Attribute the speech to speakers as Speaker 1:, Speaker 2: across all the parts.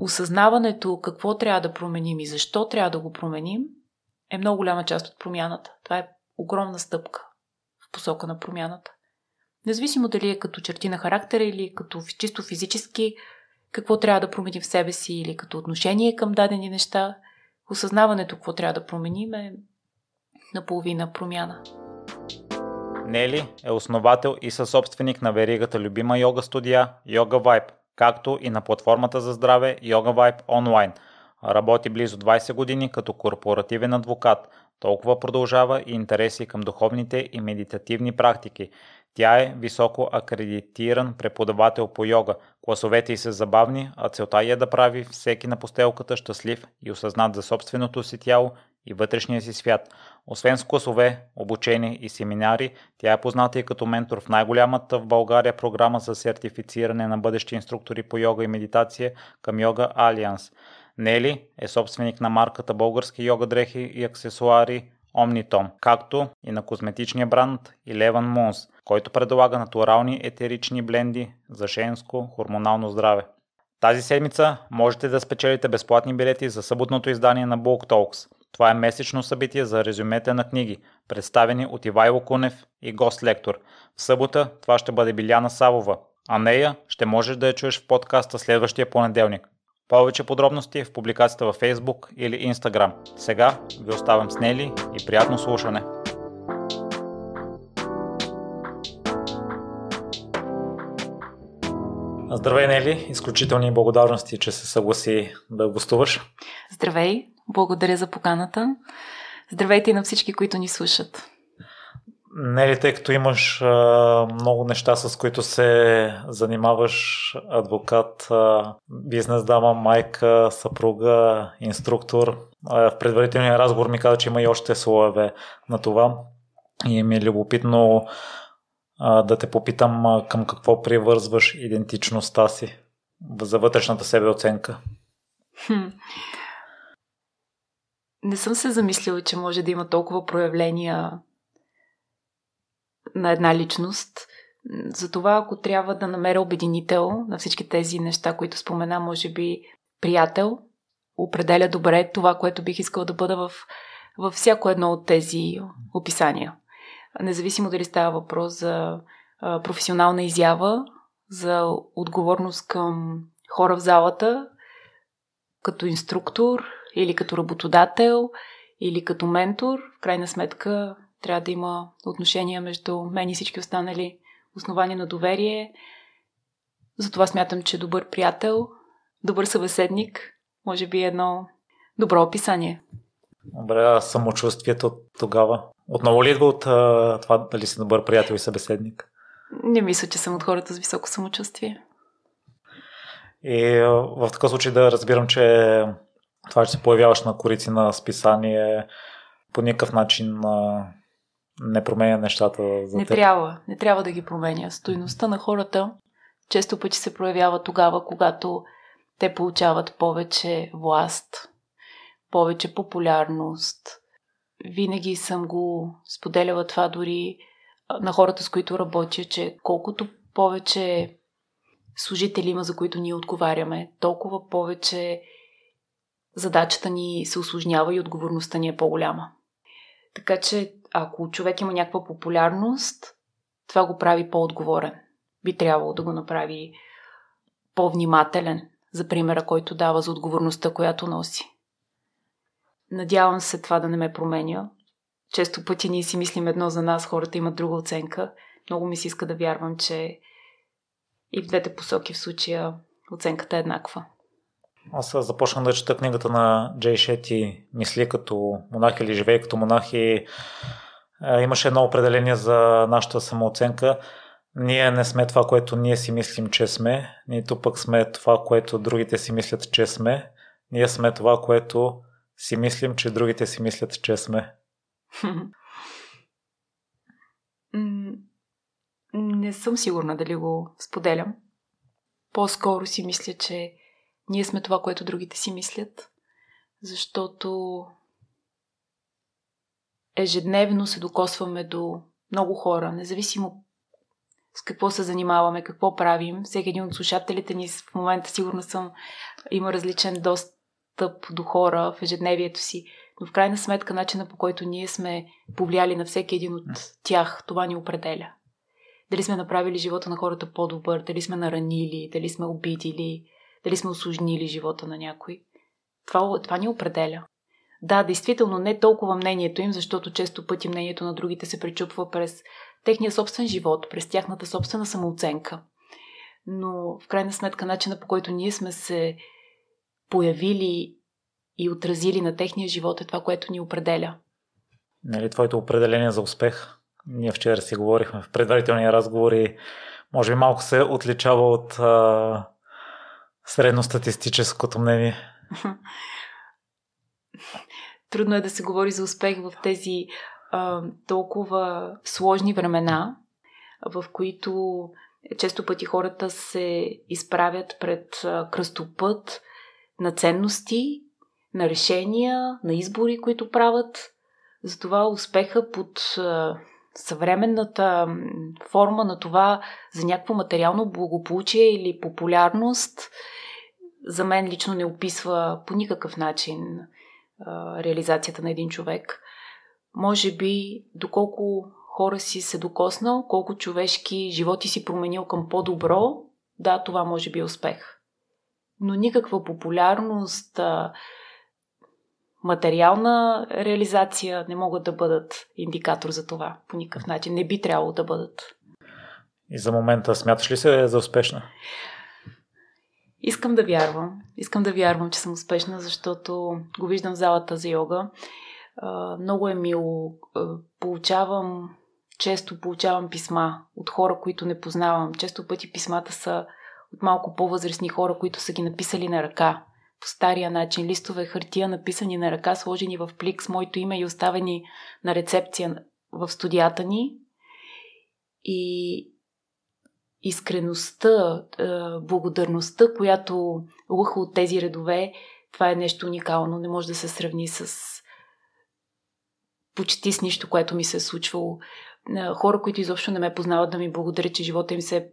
Speaker 1: осъзнаването какво трябва да променим и защо трябва да го променим е много голяма част от промяната. Това е огромна стъпка в посока на промяната. Независимо дали е като черти на характера или като чисто физически, какво трябва да променим в себе си или като отношение към дадени неща, осъзнаването какво трябва да променим е наполовина промяна.
Speaker 2: Нели е основател и съсобственик на веригата любима йога студия Yoga Vibe, както и на платформата за здраве Yoga Vibe онлайн. Работи близо 20 години като корпоративен адвокат. Толкова продължава и интереси към духовните и медитативни практики. Тя е високо акредитиран преподавател по йога. Класовете й са забавни, а целта е да прави всеки на постелката щастлив и осъзнат за собственото си тяло и вътрешния си свят. Освен с класове, обучение и семинари, тя е позната и като ментор в най-голямата в България програма за сертифициране на бъдещи инструктори по йога и медитация към Йога Алианс. Нели е собственик на марката български йога дрехи и аксесуари Omnitom, както и на козметичния бранд Eleven Moons, който предлага натурални етерични бленди за женско хормонално здраве. Тази седмица можете да спечелите безплатни билети за съботното издание на Bulk Talks. Това е месечно събитие за резюмета на книги, представени от Ивайло Кунев и гост-лектор. В събота това ще бъде Биляна Савова, а нея ще можеш да я чуеш в подкаста следващия понеделник. Повече подробности в публикацията във Facebook или Instagram. Сега ви оставям с Нели и приятно слушане! Здравей, Нели! Изключителни благодарности, че се съгласи да гостуваш.
Speaker 1: Здравей! Благодаря за поканата. Здравейте и на всички, които ни слушат.
Speaker 2: Не ли, тъй като имаш а, много неща, с които се занимаваш, адвокат, а, бизнес дама, майка, съпруга, инструктор. А, в предварителния разговор ми каза, че има и още слоеве на това. И ми е любопитно да те попитам към какво привързваш идентичността си за вътрешната себе оценка. Хм.
Speaker 1: Не съм се замислила, че може да има толкова проявления на една личност. Затова, ако трябва да намеря обединител на всички тези неща, които спомена, може би приятел, определя добре това, което бих искал да бъда в, във всяко едно от тези описания. Независимо дали става въпрос за професионална изява, за отговорност към хора в залата, като инструктор или като работодател или като ментор, в крайна сметка трябва да има отношения между мен и всички останали основания на доверие. Затова смятам, че добър приятел, добър събеседник, може би е едно добро описание.
Speaker 2: Добре, самочувствието тогава. Отново ли идва от това дали си добър приятел и събеседник?
Speaker 1: Не мисля, че съм от хората с високо самочувствие.
Speaker 2: И в такъв случай да разбирам, че това, че се появяваш на корици на списание, по никакъв начин не променя нещата за
Speaker 1: Не теб. трябва. Не трябва да ги променя. Стойността на хората често пъти се проявява тогава, когато те получават повече власт, повече популярност. Винаги съм го споделяла това дори на хората, с които работя, че колкото повече служители има, за които ние отговаряме, толкова повече задачата ни се осложнява и отговорността ни е по-голяма. Така че ако човек има някаква популярност, това го прави по-отговорен. Би трябвало да го направи по-внимателен за примера, който дава за отговорността, която носи. Надявам се това да не ме променя. Често пъти ние си мислим едно за нас, хората имат друга оценка. Много ми се иска да вярвам, че и в двете посоки в случая оценката е еднаква.
Speaker 2: Аз започнах да чета книгата на Джей Шети Мисли като монах или живее като монах и имаше едно определение за нашата самооценка. Ние не сме това, което ние си мислим, че сме, нито пък сме това, което другите си мислят, че сме. Ние сме това, което си мислим, че другите си мислят, че сме.
Speaker 1: Не съм сигурна дали го споделям. По-скоро си мисля, че ние сме това, което другите си мислят, защото ежедневно се докосваме до много хора, независимо с какво се занимаваме, какво правим. Всеки един от слушателите ни в момента, сигурно съм, има различен достъп до хора в ежедневието си. Но в крайна сметка, начина по който ние сме повлияли на всеки един от тях, това ни определя. Дали сме направили живота на хората по-добър, дали сме наранили, дали сме обидили, дали сме осложнили живота на някой. Това, това ни определя. Да, действително не толкова мнението им, защото често пъти мнението на другите се пречупва през техния собствен живот, през тяхната собствена самооценка. Но в крайна сметка начина по който ние сме се появили и отразили на техния живот е това, което ни определя.
Speaker 2: Нали, твоето определение за успех? Ние вчера си говорихме в предварителния разговор и може би малко се отличава от а, средностатистическото мнение.
Speaker 1: Трудно е да се говори за успех в тези а, толкова сложни времена, в които често пъти хората се изправят пред кръстопът на ценности, на решения, на избори, които правят. Затова успеха под съвременната форма на това за някакво материално благополучие или популярност за мен лично не описва по никакъв начин реализацията на един човек. Може би доколко хора си се докоснал, колко човешки животи си променил към по-добро, да, това може би е успех. Но никаква популярност, материална реализация не могат да бъдат индикатор за това. По никакъв начин. Не би трябвало да бъдат.
Speaker 2: И за момента смяташ ли се за успешна?
Speaker 1: Искам да вярвам. Искам да вярвам, че съм успешна, защото го виждам в залата за йога. Много е мило. Получавам, често получавам писма от хора, които не познавам. Често пъти писмата са от малко по-възрастни хора, които са ги написали на ръка. По стария начин. Листове хартия, написани на ръка, сложени в плик с моето име и оставени на рецепция в студията ни. И искреността, е, благодарността, която лъха от тези редове, това е нещо уникално. Не може да се сравни с почти с нищо, което ми се е случвало. Е, хора, които изобщо не ме познават, да ми благодарят, че живота им се е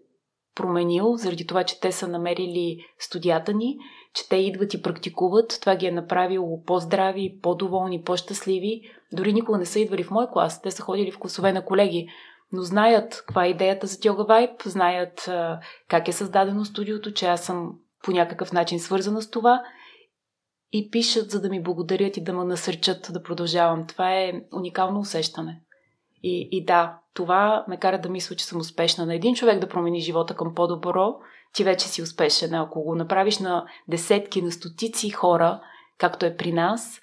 Speaker 1: променил, заради това, че те са намерили студията ни, че те идват и практикуват. Това ги е направило по-здрави, по-доволни, по-щастливи. Дори никога не са идвали в мой клас. Те са ходили в класове на колеги но знаят каква е идеята за Yoga Vibe, знаят как е създадено студиото, че аз съм по някакъв начин свързана с това и пишат, за да ми благодарят и да ме насърчат да продължавам. Това е уникално усещане. И, и да, това ме кара да мисля, че съм успешна. На един човек да промени живота към по-добро, ти вече си успешен. Ако го направиш на десетки, на стотици хора, както е при нас,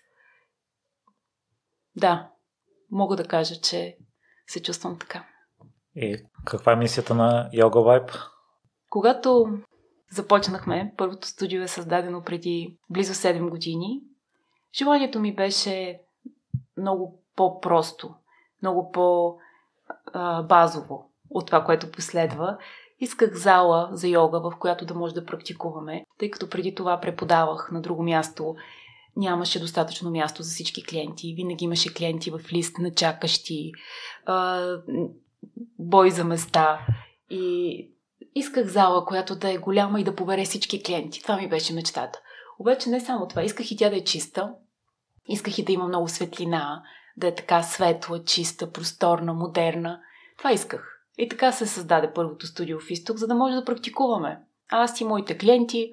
Speaker 1: да, мога да кажа, че се чувствам така.
Speaker 2: И каква е мисията на Yoga Vibe?
Speaker 1: Когато започнахме, първото студио е създадено преди близо 7 години, желанието ми беше много по-просто, много по-базово от това, което последва. Исках зала за йога, в която да може да практикуваме, тъй като преди това преподавах на друго място. Нямаше достатъчно място за всички клиенти. Винаги имаше клиенти в лист на чакащи бой за места. И исках зала, която да е голяма и да побере всички клиенти. Това ми беше мечтата. Обаче не само това. Исках и тя да е чиста. Исках и да има много светлина, да е така светла, чиста, просторна, модерна. Това исках. И така се създаде първото студио в Исток, за да може да практикуваме. Аз и моите клиенти.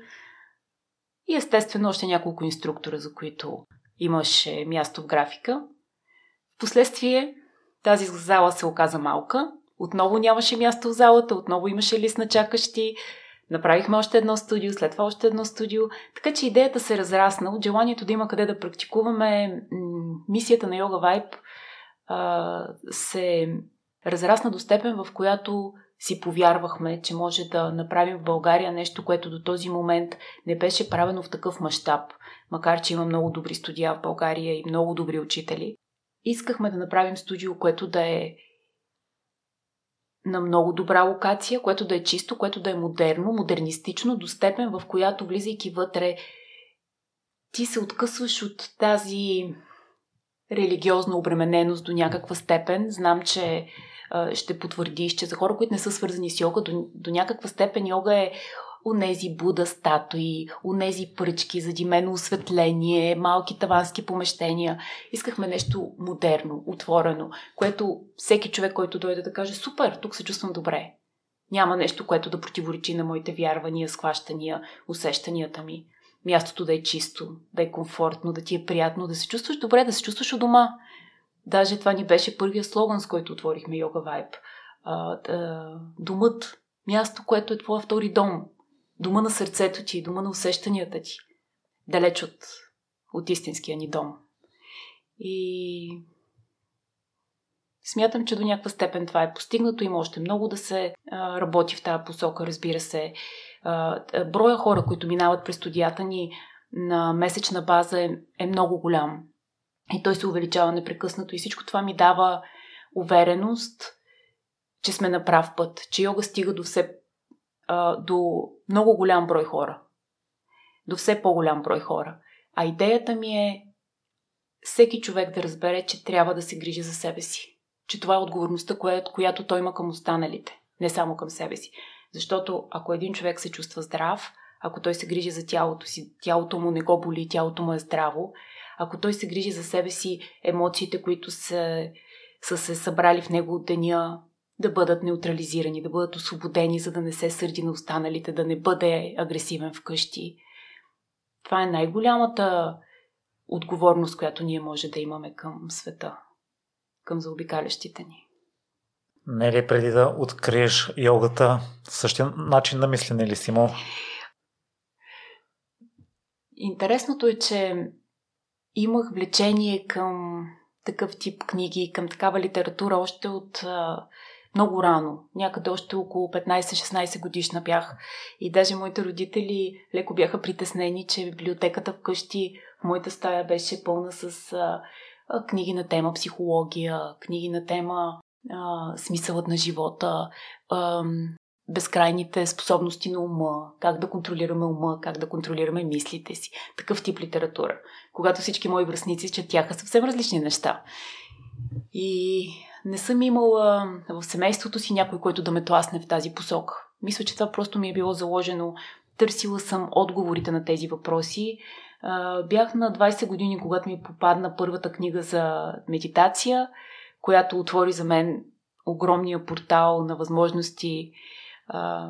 Speaker 1: И естествено още няколко инструктора, за които имаше място в графика. Впоследствие тази зала се оказа малка. Отново нямаше място в залата, отново имаше лист на чакащи. Направихме още едно студио, след това още едно студио. Така че идеята се разрасна от желанието да има къде да практикуваме. Мисията на Йога Вайб се разрасна до степен, в която си повярвахме, че може да направим в България нещо, което до този момент не беше правено в такъв мащаб, макар че има много добри студия в България и много добри учители. Искахме да направим студио, което да е на много добра локация, което да е чисто, което да е модерно, модернистично, до степен, в която влизайки вътре, ти се откъсваш от тази религиозна обремененост до някаква степен. Знам, че ще потвърдиш, че за хора, които не са свързани с йога, до, до някаква степен йога е унези Буда статуи, унези пръчки, задимено осветление, малки тавански помещения. Искахме нещо модерно, отворено, което всеки човек, който дойде да каже, супер, тук се чувствам добре. Няма нещо, което да противоречи на моите вярвания, схващания, усещанията ми. Мястото да е чисто, да е комфортно, да ти е приятно, да се чувстваш добре, да се чувстваш у дома. Даже това ни беше първия слоган, с който отворихме Йога Вайб. Думът, място, което е твоя втори дом. Дома на сърцето ти, дома на усещанията ти. Далеч от, от истинския ни дом. И Смятам, че до някаква степен това е постигнато. Има още много да се а, работи в тази посока, разбира се. А, броя хора, които минават през студията ни на месечна база е, е много голям. И той се увеличава непрекъснато. И всичко това ми дава увереност, че сме на прав път, че йога стига до, все, до много голям брой хора. До все по-голям брой хора. А идеята ми е всеки човек да разбере, че трябва да се грижи за себе си че това е отговорността, която той има към останалите, не само към себе си. Защото ако един човек се чувства здрав, ако той се грижи за тялото си, тялото му не го боли, тялото му е здраво, ако той се грижи за себе си, емоциите, които са, са се събрали в него от деня, да бъдат неутрализирани, да бъдат освободени, за да не се сърди на останалите, да не бъде агресивен вкъщи. Това е най-голямата отговорност, която ние може да имаме към света към заобикалящите ни.
Speaker 2: Не ли преди да откриеш йогата, същия начин на мислене ли си имал?
Speaker 1: Интересното е, че имах влечение към такъв тип книги, към такава литература още от много рано. Някъде още около 15-16 годишна бях. И даже моите родители леко бяха притеснени, че библиотеката вкъщи в моята стая беше пълна с а, книги на тема психология, книги на тема а, смисълът на живота, а, безкрайните способности на ума, как да контролираме ума, как да контролираме мислите си. Такъв тип литература. Когато всички мои връзници четяха съвсем различни неща. И не съм имала в семейството си някой, който да ме тласне в тази посока. Мисля, че това просто ми е било заложено. Търсила съм отговорите на тези въпроси бях на 20 години, когато ми попадна първата книга за медитация, която отвори за мен огромния портал на възможности а,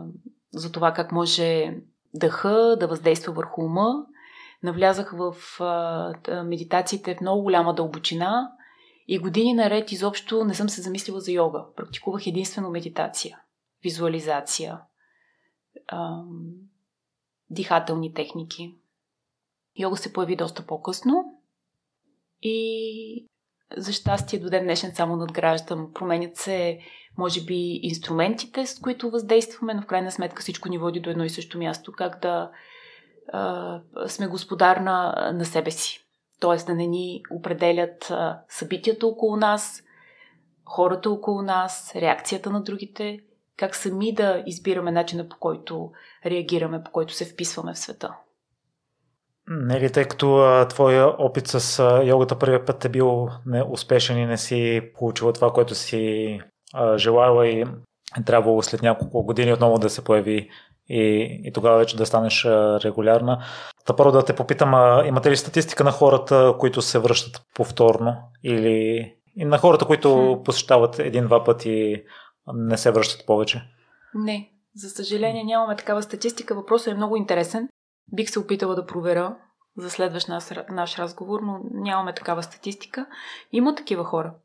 Speaker 1: за това как може дъха да въздейства върху ума. Навлязах в а, медитациите в много голяма дълбочина и години наред изобщо не съм се замислила за йога. Практикувах единствено медитация, визуализация, а, дихателни техники. Йога се появи доста по-късно и за щастие до ден днешен само надграждам. Променят се, може би, инструментите, с които въздействаме, но в крайна сметка всичко ни води до едно и също място. Как да а, сме господар на, на себе си. Тоест да не ни определят а, събитията около нас, хората около нас, реакцията на другите, как сами да избираме начина по който реагираме, по който се вписваме в света.
Speaker 2: Нели, тъй като а, твоя опит с а, йогата първият път е бил неуспешен и не си получила това, което си а, желала и е трябвало след няколко години отново да се появи и, и тогава вече да станеш а, регулярна. Та първо да те попитам, а, имате ли статистика на хората, които се връщат повторно или и на хората, които посещават един-два пъти не се връщат повече?
Speaker 1: Не, за съжаление нямаме такава статистика. Въпросът е много интересен. Бих се опитала да проверя за следващ наш, наш разговор, но нямаме такава статистика. Има такива хора.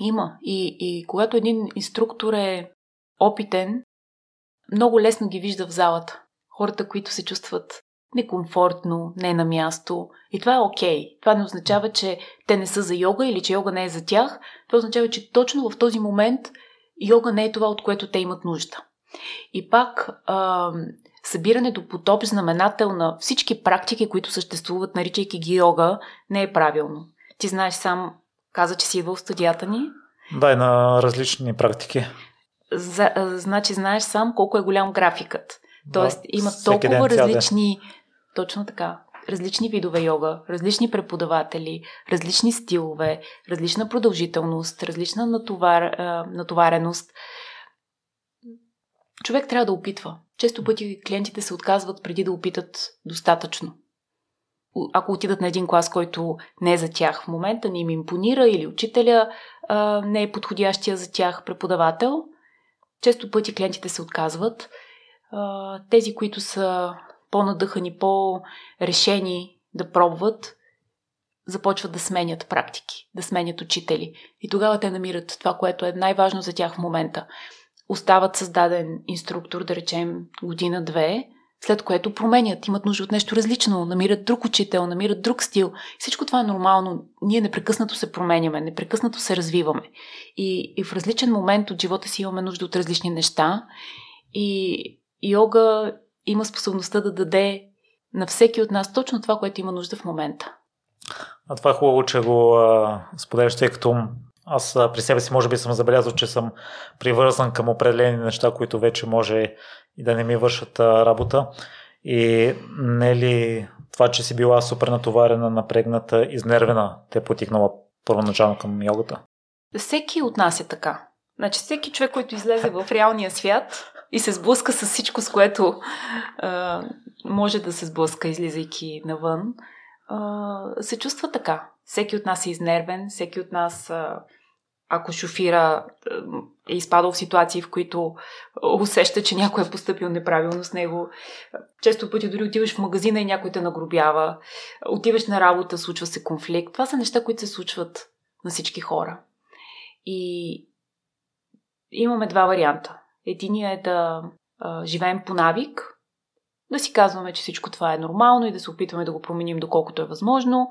Speaker 1: Има. И, и когато един инструктор е опитен, много лесно ги вижда в залата. Хората, които се чувстват некомфортно, не на място. И това е окей. Okay. Това не означава, че те не са за йога или че йога не е за тях. Това означава, че точно в този момент йога не е това, от което те имат нужда. И пак, събирането по топ знаменател на всички практики, които съществуват, наричайки ги йога, не е правилно. Ти знаеш сам, каза, че си идвал в студията ни.
Speaker 2: Да, и на различни практики.
Speaker 1: За, значи знаеш сам колко е голям графикът. Тоест да, има толкова различни... Точно така. различни видове йога, различни преподаватели, различни стилове, различна продължителност, различна натовар, натовареност. Човек трябва да опитва. Често пъти клиентите се отказват преди да опитат достатъчно. Ако отидат на един клас, който не е за тях в момента, не им импонира или учителя а, не е подходящия за тях преподавател, често пъти клиентите се отказват. А, тези, които са по-надъхани, по-решени да пробват, започват да сменят практики, да сменят учители. И тогава те намират това, което е най-важно за тях в момента. Остават създаден инструктор, да речем година-две, след което променят, имат нужда от нещо различно, намират друг учител, намират друг стил. Всичко това е нормално. Ние непрекъснато се променяме, непрекъснато се развиваме. И, и в различен момент от живота си имаме нужда от различни неща. И йога има способността да даде на всеки от нас точно това, което има нужда в момента.
Speaker 2: А това е хубаво, че го споделяш, тъй като аз при себе си може би съм забелязал, че съм привързан към определени неща, които вече може и да не ми вършат работа. И не е ли това, че си била супер натоварена, напрегната, изнервена, те е потикнала първоначално към йогата?
Speaker 1: Всеки от нас е така. Значи всеки човек, който излезе в реалния свят и се сблъска с всичко, с което а, може да се сблъска, излизайки навън, а, се чувства така. Всеки от нас е изнервен, всеки от нас ако шофира е изпадал в ситуации, в които усеща, че някой е поступил неправилно с него. Често пъти дори отиваш в магазина и някой те нагробява. Отиваш на работа, случва се конфликт. Това са неща, които се случват на всички хора. И имаме два варианта. Единият е да живеем по навик, да си казваме, че всичко това е нормално и да се опитваме да го променим доколкото е възможно.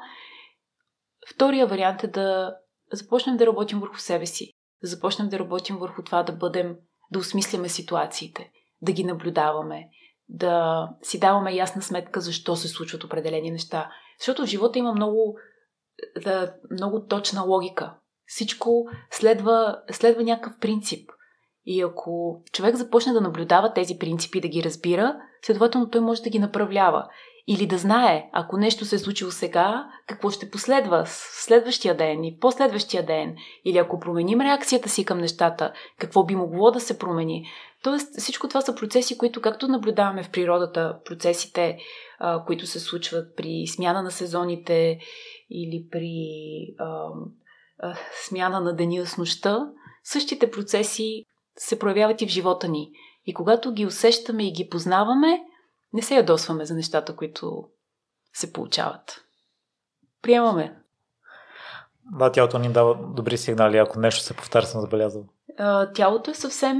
Speaker 1: Втория вариант е да започнем да работим върху себе си, да започнем да работим върху това да бъдем, да осмисляме ситуациите, да ги наблюдаваме, да си даваме ясна сметка защо се случват определени неща. Защото в живота има много, да, много точна логика. Всичко следва, следва някакъв принцип. И ако човек започне да наблюдава тези принципи, да ги разбира, следователно той може да ги направлява. Или да знае, ако нещо се е случило сега, какво ще последва в следващия ден и последващия ден. Или ако променим реакцията си към нещата, какво би могло да се промени. Тоест, всичко това са процеси, които, както наблюдаваме в природата, процесите, а, които се случват при смяна на сезоните или при а, а, смяна на деня с нощта, същите процеси се проявяват и в живота ни. И когато ги усещаме и ги познаваме, не се ядосваме за нещата, които се получават. Приемаме.
Speaker 2: Да, тялото ни дава добри сигнали, ако нещо се повтаря, съм забелязал.
Speaker 1: Тялото е съвсем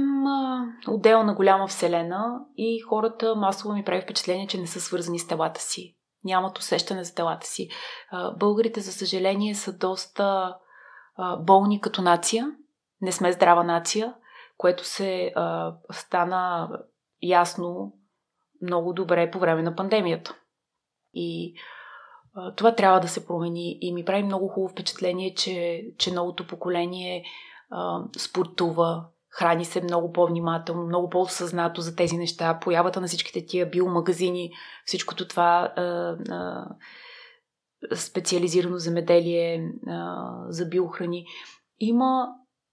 Speaker 1: отделна голяма вселена и хората масово ми прави впечатление, че не са свързани с телата си. Нямат усещане за телата си. Българите, за съжаление, са доста болни като нация. Не сме здрава нация, което се стана ясно много добре по време на пандемията. И а, това трябва да се промени и ми прави много хубаво впечатление, че, че новото поколение а, спортува, храни се много по-внимателно, много по-осъзнато за тези неща. Появата на всичките тия биомагазини, всичкото това а, а, специализирано земеделие а, за биохрани. Има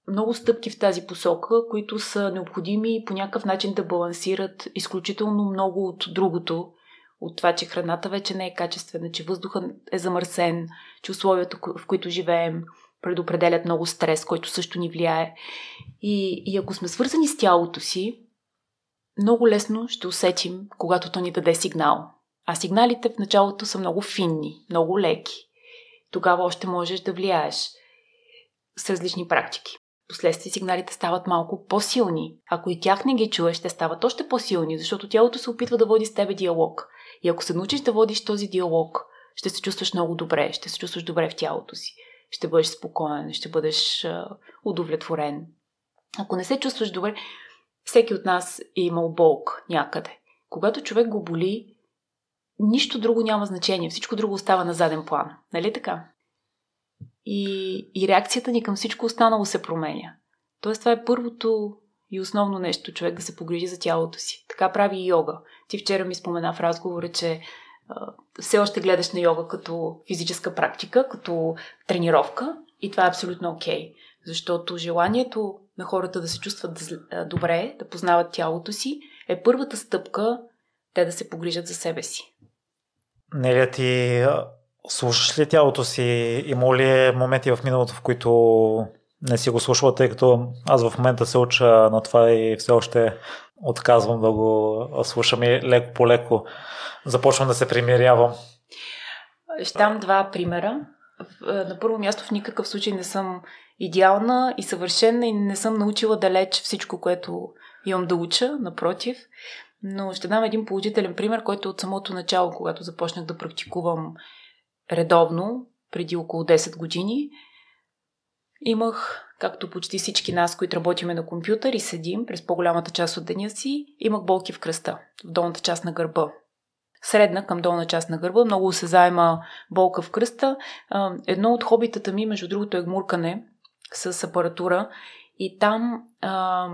Speaker 1: много стъпки в тази посока, които са необходими по някакъв начин да балансират изключително много от другото, от това, че храната вече не е качествена, че въздухът е замърсен, че условията, в които живеем, предопределят много стрес, който също ни влияе. И, и ако сме свързани с тялото си, много лесно ще усетим, когато то ни даде сигнал. А сигналите в началото са много финни, много леки. Тогава още можеш да влияеш с различни практики. Последствие сигналите стават малко по-силни. Ако и тях не ги чуеш, ще стават още по-силни, защото тялото се опитва да води с тебе диалог. И ако се научиш да водиш този диалог, ще се чувстваш много добре, ще се чувстваш добре в тялото си, ще бъдеш спокоен, ще бъдеш а, удовлетворен. Ако не се чувстваш добре, всеки от нас е имал болк някъде. Когато човек го боли, нищо друго няма значение, всичко друго остава на заден план. Нали така? И, и реакцията ни към всичко останало се променя. Тоест това е първото и основно нещо, човек да се погрижи за тялото си. Така прави и йога. Ти вчера ми спомена в разговора, че все още гледаш на йога като физическа практика, като тренировка и това е абсолютно окей. Okay, защото желанието на хората да се чувстват добре, да познават тялото си, е първата стъпка те да се погрижат за себе си.
Speaker 2: Неля, ти слушаш ли тялото си? Има ли моменти в миналото, в които не си го слушала, тъй като аз в момента се уча на това и все още отказвам да го слушам и леко по леко започвам да се примирявам.
Speaker 1: Ще дам два примера. На първо място в никакъв случай не съм идеална и съвършена и не съм научила далеч всичко, което имам да уча, напротив. Но ще дам един положителен пример, който от самото начало, когато започнах да практикувам редовно, преди около 10 години, имах, както почти всички нас, които работиме на компютър и седим през по-голямата част от деня си, имах болки в кръста, в долната част на гърба. Средна към долна част на гърба, много се заема болка в кръста. Едно от хобитата ми, между другото, е гмуркане с апаратура и там а,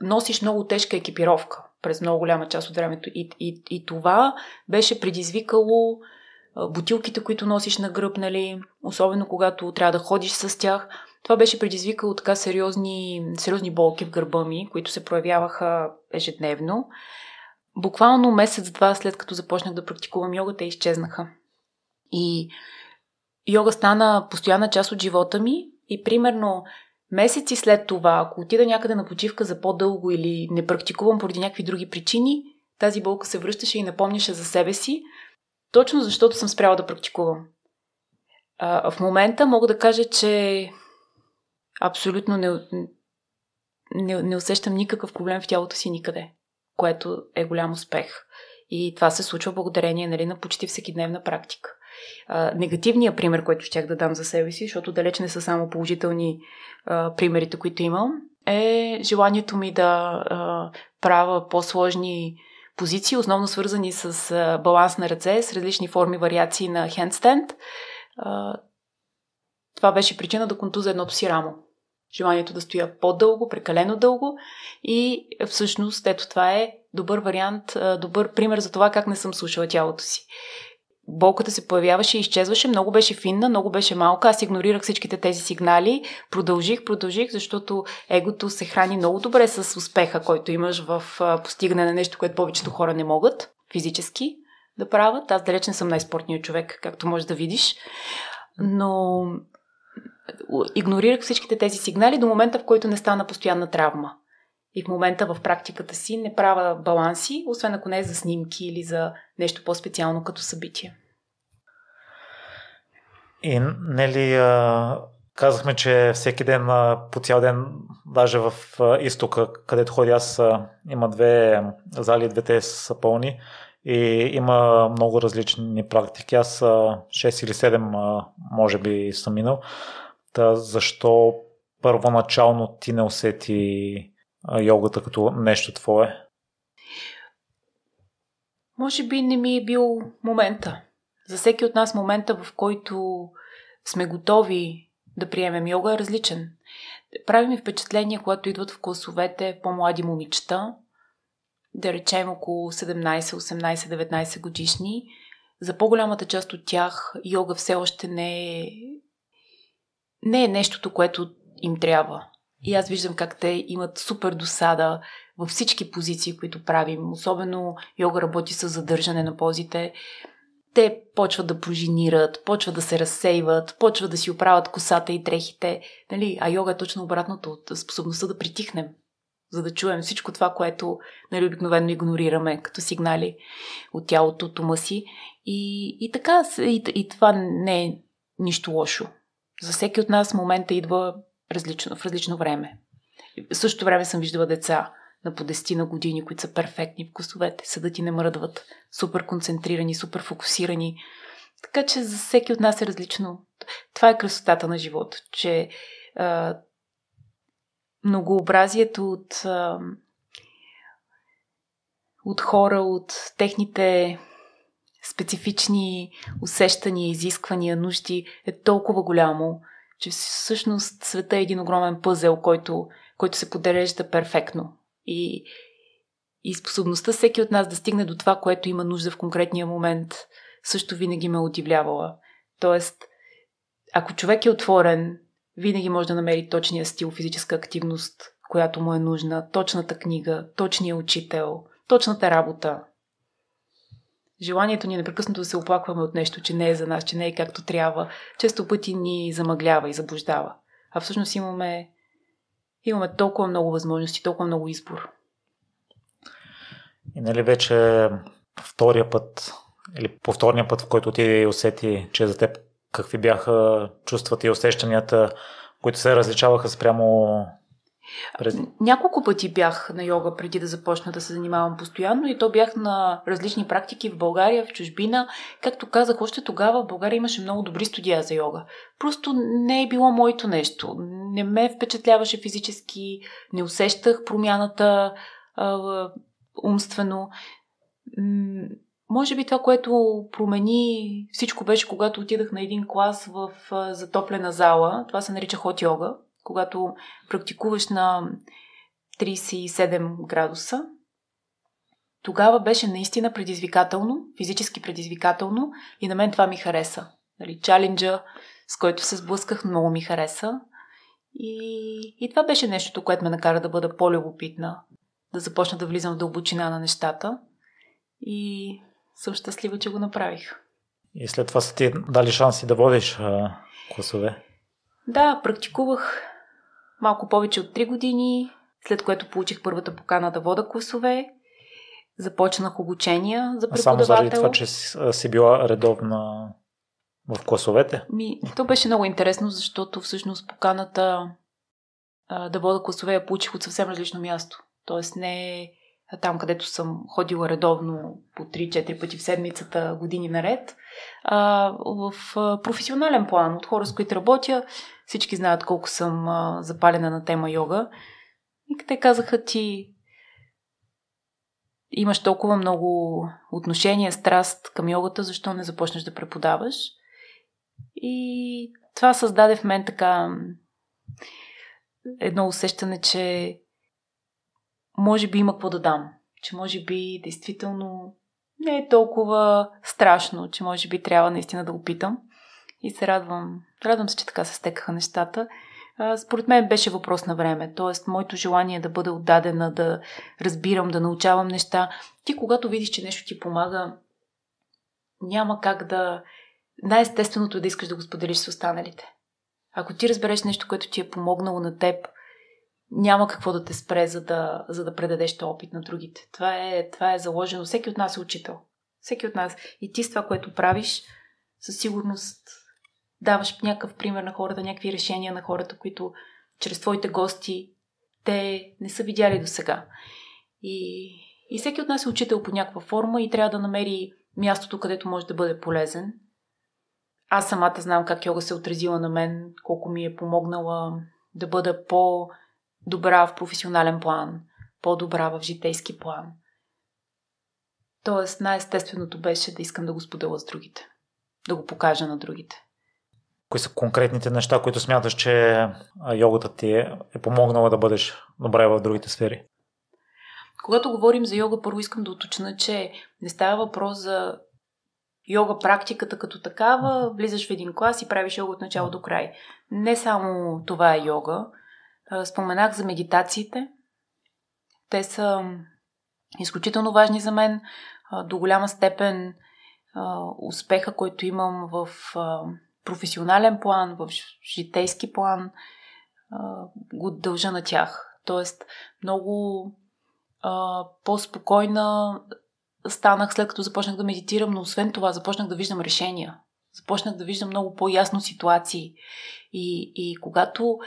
Speaker 1: носиш много тежка екипировка през много голяма част от времето. И, и, и това беше предизвикало бутилките, които носиш на гръб, нали, особено когато трябва да ходиш с тях. Това беше предизвикало така сериозни, сериозни болки в гърба ми, които се проявяваха ежедневно. Буквално месец-два след като започнах да практикувам йога, те изчезнаха. И йога стана постоянна част от живота ми и примерно месеци след това, ако отида някъде на почивка за по-дълго или не практикувам поради някакви други причини, тази болка се връщаше и напомняше за себе си, точно защото съм спряла да практикувам. А, в момента мога да кажа, че абсолютно не, не, не усещам никакъв проблем в тялото си никъде, което е голям успех. И това се случва благодарение нали, на почти всекидневна практика. А, негативният пример, който щях да дам за себе си, защото далеч не са само положителни а, примерите, които имам, е желанието ми да а, правя по-сложни позиции, основно свързани с баланс на ръце, с различни форми вариации на хендстенд. Това беше причина да контуза едното си рамо. Желанието да стоя по-дълго, прекалено дълго и всъщност ето това е добър вариант, добър пример за това как не съм слушала тялото си болката се появяваше и изчезваше, много беше финна, много беше малка. Аз игнорирах всичките тези сигнали, продължих, продължих, защото егото се храни много добре с успеха, който имаш в постигане на нещо, което повечето хора не могат физически да правят. Аз далеч не съм най-спортният човек, както можеш да видиш. Но игнорирах всичките тези сигнали до момента, в който не стана постоянна травма. И в момента в практиката си не правя баланси, освен ако не е за снимки или за нещо по-специално като събитие.
Speaker 2: И нели казахме, че всеки ден, по цял ден, даже в изтока, където ходя аз, има две зали, двете са пълни и има много различни практики. Аз 6 или 7 може би съм минал. Та защо първоначално ти не усети йогата като нещо твое?
Speaker 1: Може би не ми е бил момента. За всеки от нас момента, в който сме готови да приемем йога, е различен. Прави ми впечатление, когато идват в класовете по-млади момичета, да речем около 17, 18, 19 годишни. За по-голямата част от тях йога все още не е, не е нещото, което им трябва. И аз виждам как те имат супер досада във всички позиции, които правим. Особено йога работи с задържане на позите. Те почват да пружинират, почват да се разсейват, почват да си оправят косата и дрехите. Нали? А йога е точно обратното от способността да притихнем, за да чуем всичко това, което нали, обикновено игнорираме като сигнали от тялото, от ума си. И, и така, и, и това не е нищо лошо. За всеки от нас момента идва различно, в различно време. В същото време съм виждала деца на по 10 на години, които са перфектни в косовете, съдът и не мръдват, супер концентрирани, супер фокусирани. Така че за всеки от нас е различно. Това е красотата на живота, че а, многообразието от, а, от хора, от техните специфични усещания, изисквания, нужди е толкова голямо, че всъщност света е един огромен пъзел, който, който се подрежда перфектно. И, и способността всеки от нас да стигне до това, което има нужда в конкретния момент, също винаги ме удивлявала. Тоест, ако човек е отворен, винаги може да намери точния стил физическа активност, която му е нужна, точната книга, точния учител, точната работа. Желанието ни е непрекъснато да се оплакваме от нещо, че не е за нас, че не е както трябва, често пъти ни замъглява и заблуждава. А всъщност имаме, имаме толкова много възможности, толкова много избор.
Speaker 2: И нали вече втория път или повторния път, в който ти усети, че за теб какви бяха чувствата и усещанията, които се различаваха спрямо
Speaker 1: през... Няколко пъти бях на йога преди да започна да се занимавам постоянно и то бях на различни практики в България, в чужбина. Както казах, още тогава в България имаше много добри студия за йога. Просто не е било моето нещо. Не ме впечатляваше физически, не усещах промяната а, умствено. Може би това, което промени всичко беше, когато отидах на един клас в затоплена зала. Това се нарича хот йога, когато практикуваш на 37 градуса. Тогава беше наистина предизвикателно, физически предизвикателно и на мен това ми хареса. Нали, чаленджа, с който се сблъсках, много ми хареса. И, и това беше нещото, което ме накара да бъда по-любопитна, да започна да влизам в дълбочина на нещата. И съм щастлива, че го направих.
Speaker 2: И след това са ти дали шанси да водиш а, класове?
Speaker 1: Да, практикувах малко повече от 3 години, след което получих първата покана да вода класове. Започнах обучения за преподавател. А само заради
Speaker 2: това, че си била редовна в класовете?
Speaker 1: Ми, то беше много интересно, защото всъщност поканата а, да вода класове я получих от съвсем различно място. Тоест не там, където съм ходила редовно по 3-4 пъти в седмицата, години наред, а, в професионален план от хора, с които работя. Всички знаят колко съм а, запалена на тема йога. И те казаха ти имаш толкова много отношения, страст към йогата, защо не започнеш да преподаваш? И това създаде в мен така едно усещане, че може би има какво да дам. Че може би действително не е толкова страшно, че може би трябва наистина да го питам. И се радвам. Радвам се, че така се стекаха нещата. Според мен беше въпрос на време. Тоест, моето желание е да бъда отдадена, да разбирам, да научавам неща. Ти, когато видиш, че нещо ти помага, няма как да. Най-естественото е да искаш да го споделиш с останалите. Ако ти разбереш нещо, което ти е помогнало на теб, няма какво да те спре, за да, за да предадеш този опит на другите. Това е, това е заложено. Всеки от нас е учител. Всеки от нас. И ти с това, което правиш, със сигурност даваш някакъв пример на хората, някакви решения на хората, които чрез твоите гости те не са видяли до сега. И, и всеки от нас е учител по някаква форма и трябва да намери мястото, където може да бъде полезен. Аз самата знам как йога се е отразила на мен, колко ми е помогнала да бъда по- добра в професионален план, по-добра в житейски план. Тоест, най-естественото беше да искам да го споделя с другите, да го покажа на другите.
Speaker 2: Кои са конкретните неща, които смяташ, че йогата ти е, е помогнала да бъдеш добре в другите сфери?
Speaker 1: Когато говорим за йога, първо искам да уточня, че не става въпрос за йога практиката като такава, влизаш в един клас и правиш йога от начало до край. Не само това е йога. Споменах за медитациите. Те са изключително важни за мен. До голяма степен успеха, който имам в професионален план, в житейски план, го дължа на тях. Тоест, много по-спокойна станах след като започнах да медитирам, но освен това започнах да виждам решения. Започнах да виждам много по-ясно ситуации. И, и когато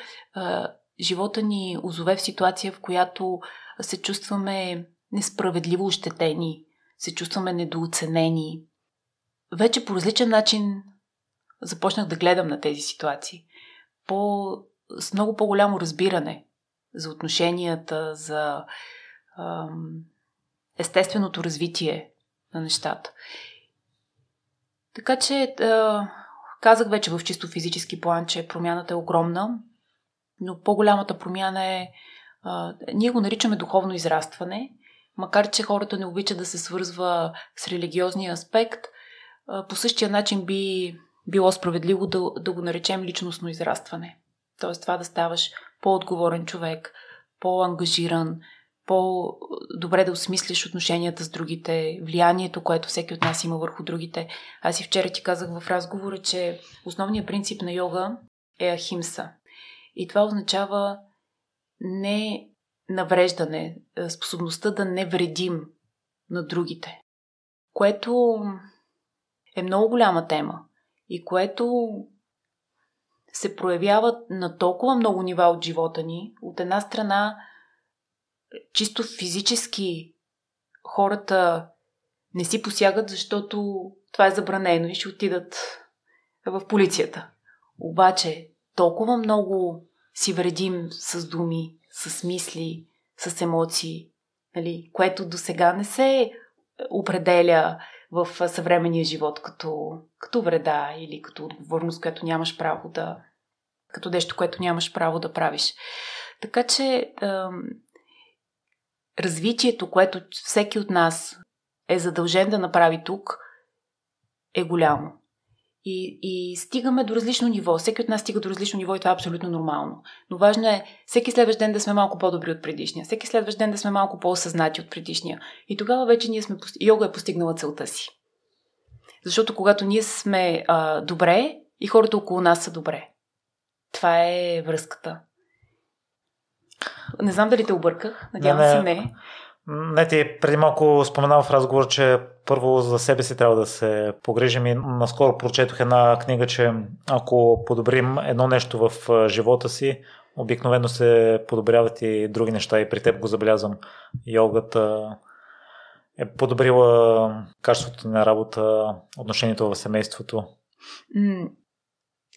Speaker 1: живота ни озове в ситуация, в която се чувстваме несправедливо ощетени, се чувстваме недооценени. Вече по различен начин започнах да гледам на тези ситуации. По, с много по-голямо разбиране за отношенията, за ам, естественото развитие на нещата. Така че, а, казах вече в чисто физически план, че промяната е огромна но по-голямата промяна е, а, ние го наричаме духовно израстване. макар че хората не обичат да се свързва с религиозния аспект, по същия начин би било справедливо да, да го наречем личностно израстване. Тоест това да ставаш по-отговорен човек, по-ангажиран, по-добре да осмислиш отношенията с другите, влиянието, което всеки от нас има върху другите. Аз и вчера ти казах в разговора, че основният принцип на йога е ахимса. И това означава не навреждане, способността да не вредим на другите, което е много голяма тема и което се проявяват на толкова много нива от живота ни. От една страна, чисто физически хората не си посягат, защото това е забранено и ще отидат в полицията. Обаче, толкова много си вредим с думи, с мисли, с емоции, нали, което до сега не се определя в съвременния живот като, като вреда или като отговорност, която нямаш право да. като нещо, което нямаш право да правиш. Така че развитието, което всеки от нас е задължен да направи тук, е голямо. И, и стигаме до различно ниво. Всеки от нас стига до различно ниво и това е абсолютно нормално. Но важно е всеки следващ ден да сме малко по-добри от предишния. Всеки следващ ден да сме малко по-осъзнати от предишния. И тогава вече ние сме... Йога е постигнала целта си. Защото когато ние сме а, добре и хората около нас са добре. Това е връзката. Не знам дали те обърках. Надявам не, не. се не.
Speaker 2: Не, ти преди малко споменава в разговор, че първо за себе си трябва да се погрижим и наскоро прочетох една книга, че ако подобрим едно нещо в живота си, обикновено се подобряват и други неща и при теб го забелязвам. Йогата е подобрила качеството на работа, отношението в семейството.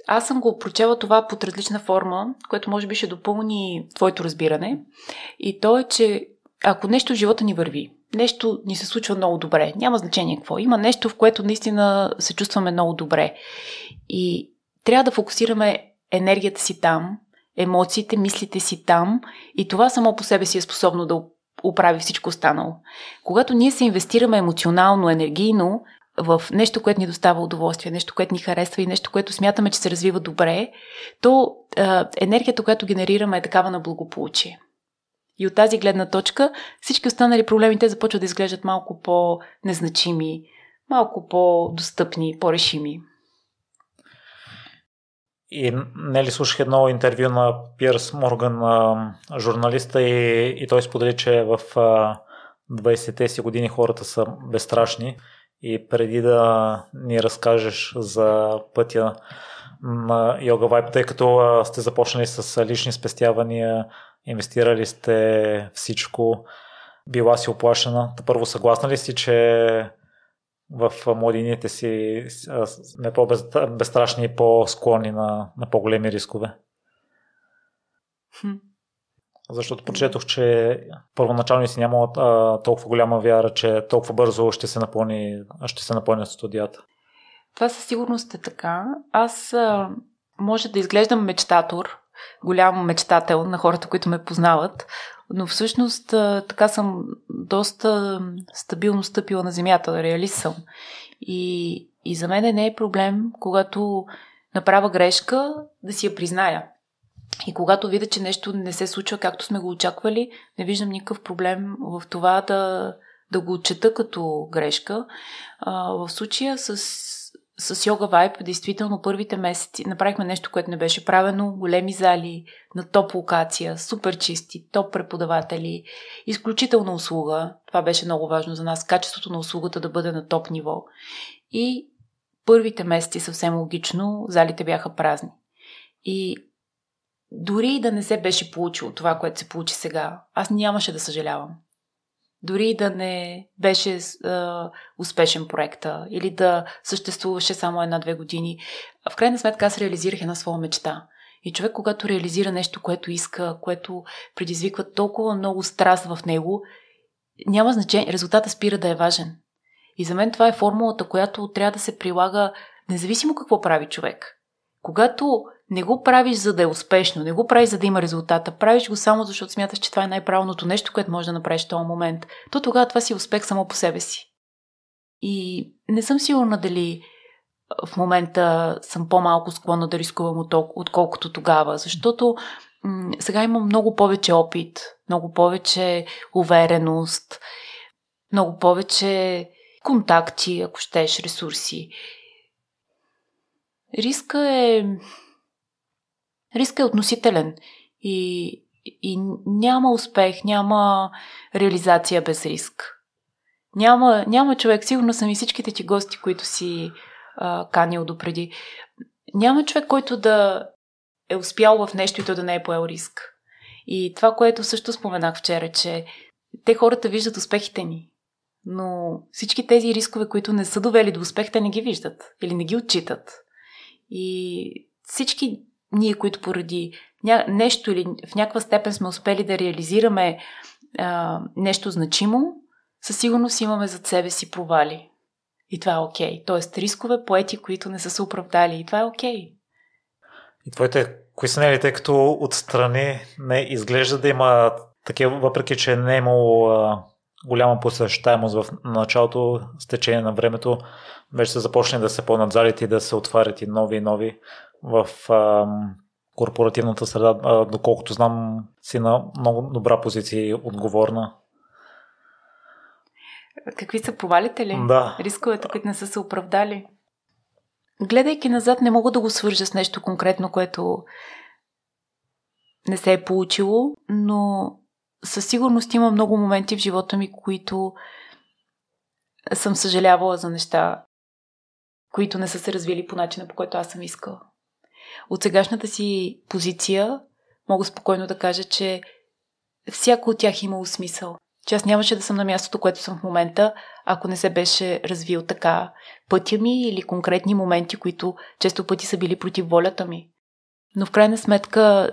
Speaker 1: Аз съм го прочела това под различна форма, което може би ще допълни твоето разбиране. И то е, че ако нещо в живота ни върви, нещо ни се случва много добре, няма значение какво, има нещо, в което наистина се чувстваме много добре. И трябва да фокусираме енергията си там, емоциите, мислите си там и това само по себе си е способно да оправи всичко останало. Когато ние се инвестираме емоционално, енергийно в нещо, което ни достава удоволствие, нещо, което ни харесва и нещо, което смятаме, че се развива добре, то е, енергията, която генерираме е такава на благополучие. И от тази гледна точка всички останали проблеми те започват да изглеждат малко по-незначими, малко по-достъпни, по-решими.
Speaker 2: И не ли слушах едно интервю на Пирс Морган, журналиста, и, и той сподели, че в 20-те си години хората са безстрашни. И преди да ни разкажеш за пътя на Йога Vibe, тъй като сте започнали с лични спестявания, инвестирали сте всичко, била си оплашена. Първо съгласна ли си, че в младините си сме по-безстрашни и по-склонни на, на по-големи рискове? Хм. Защото прочетох, че първоначално си нямало толкова голяма вяра, че толкова бързо ще се напълни, ще се напълнят студията.
Speaker 1: Това със сигурност е така. Аз а, може да изглеждам мечтатор, голям мечтател на хората, които ме познават, но всъщност така съм доста стабилно стъпила на земята, реалист съм. И, и за мен не е проблем, когато направя грешка, да си я призная. И когато видя, че нещо не се случва както сме го очаквали, не виждам никакъв проблем в това да, да го отчета като грешка. А, в случая с с Йога Вайп, действително първите месеци направихме нещо, което не беше правено. Големи зали, на топ локация, супер чисти, топ преподаватели, изключителна услуга. Това беше много важно за нас. Качеството на услугата да бъде на топ ниво. И първите месеци съвсем логично залите бяха празни. И дори да не се беше получило това, което се получи сега, аз нямаше да съжалявам дори да не беше а, успешен проекта или да съществуваше само една-две години. В крайна сметка аз реализирах една своя мечта. И човек, когато реализира нещо, което иска, което предизвиква толкова много страст в него, няма значение, резултата спира да е важен. И за мен това е формулата, която трябва да се прилага независимо какво прави човек. Когато не го правиш за да е успешно, не го правиш за да има резултата, правиш го само защото смяташ, че това е най-правилното нещо, което може да направиш в този момент. То тогава това си успех само по себе си. И не съм сигурна дали в момента съм по-малко склонна да рискувам отколкото тогава, защото сега имам много повече опит, много повече увереност, много повече контакти, ако щеш, ресурси. Риска е. Риска е относителен и, и няма успех, няма реализация без риск. Няма, няма човек, сигурно са ми всичките ти гости, които си а, канил допреди. Няма човек, който да е успял в нещо и то да не е поел риск. И това, което също споменах вчера, че те хората виждат успехите ни, но всички тези рискове, които не са довели до успех, те не ги виждат или не ги отчитат. И всички ние, които поради нещо или в някаква степен сме успели да реализираме а, нещо значимо, със сигурност имаме зад себе си провали. И това е окей. Okay. Тоест рискове, поети, които не са се оправдали. И това е окей. Okay.
Speaker 2: И твоите, кои са нели, тъй като отстрани не изглежда да има такива, въпреки че не е имало а, голяма посещаемост в началото, с течение на времето, вече се започне да се пълнат залите и да се отварят и нови и нови в а, корпоративната среда. А, доколкото знам, си на много добра позиция и отговорна.
Speaker 1: Какви са провалите ли?
Speaker 2: Да.
Speaker 1: Рисковете, които не са се оправдали? Гледайки назад, не мога да го свържа с нещо конкретно, което не се е получило, но със сигурност има много моменти в живота ми, които съм съжалявала за неща, които не са се развили по начина, по който аз съм искала. От сегашната си позиция мога спокойно да кажа, че всяко от тях имало смисъл. Че аз нямаше да съм на мястото, което съм в момента, ако не се беше развил така пътя ми или конкретни моменти, които често пъти са били против волята ми. Но в крайна сметка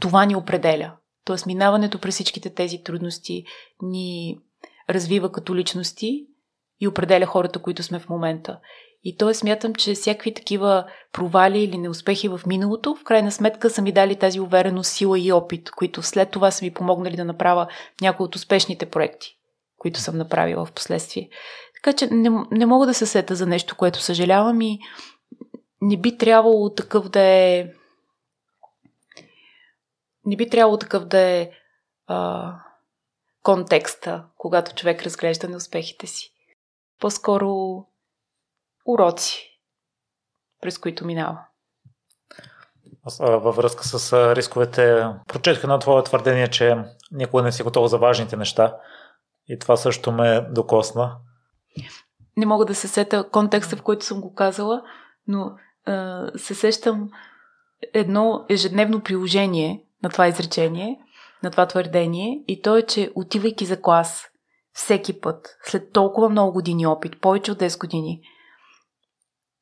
Speaker 1: това ни определя. Тоест минаването през всичките тези трудности ни развива като личности и определя хората, които сме в момента. И то смятам, че всякакви такива провали или неуспехи в миналото, в крайна сметка са ми дали тази увереност, сила и опит, които след това са ми помогнали да направя някои от успешните проекти, които съм направила в последствие. Така че не, не мога да се сета за нещо, което съжалявам и не би трябвало такъв да е. Не би трябвало такъв да е а, контекста, когато човек разглежда неуспехите си. По-скоро уроци, през които минава.
Speaker 2: Аз, във връзка с рисковете, прочетох на твое твърдение, че никога не си готов за важните неща. И това също ме докосна.
Speaker 1: Не мога да се сета контекста, в който съм го казала, но а, се сещам едно ежедневно приложение на това изречение, на това твърдение, и то е, че отивайки за клас всеки път, след толкова много години опит, повече от 10 години,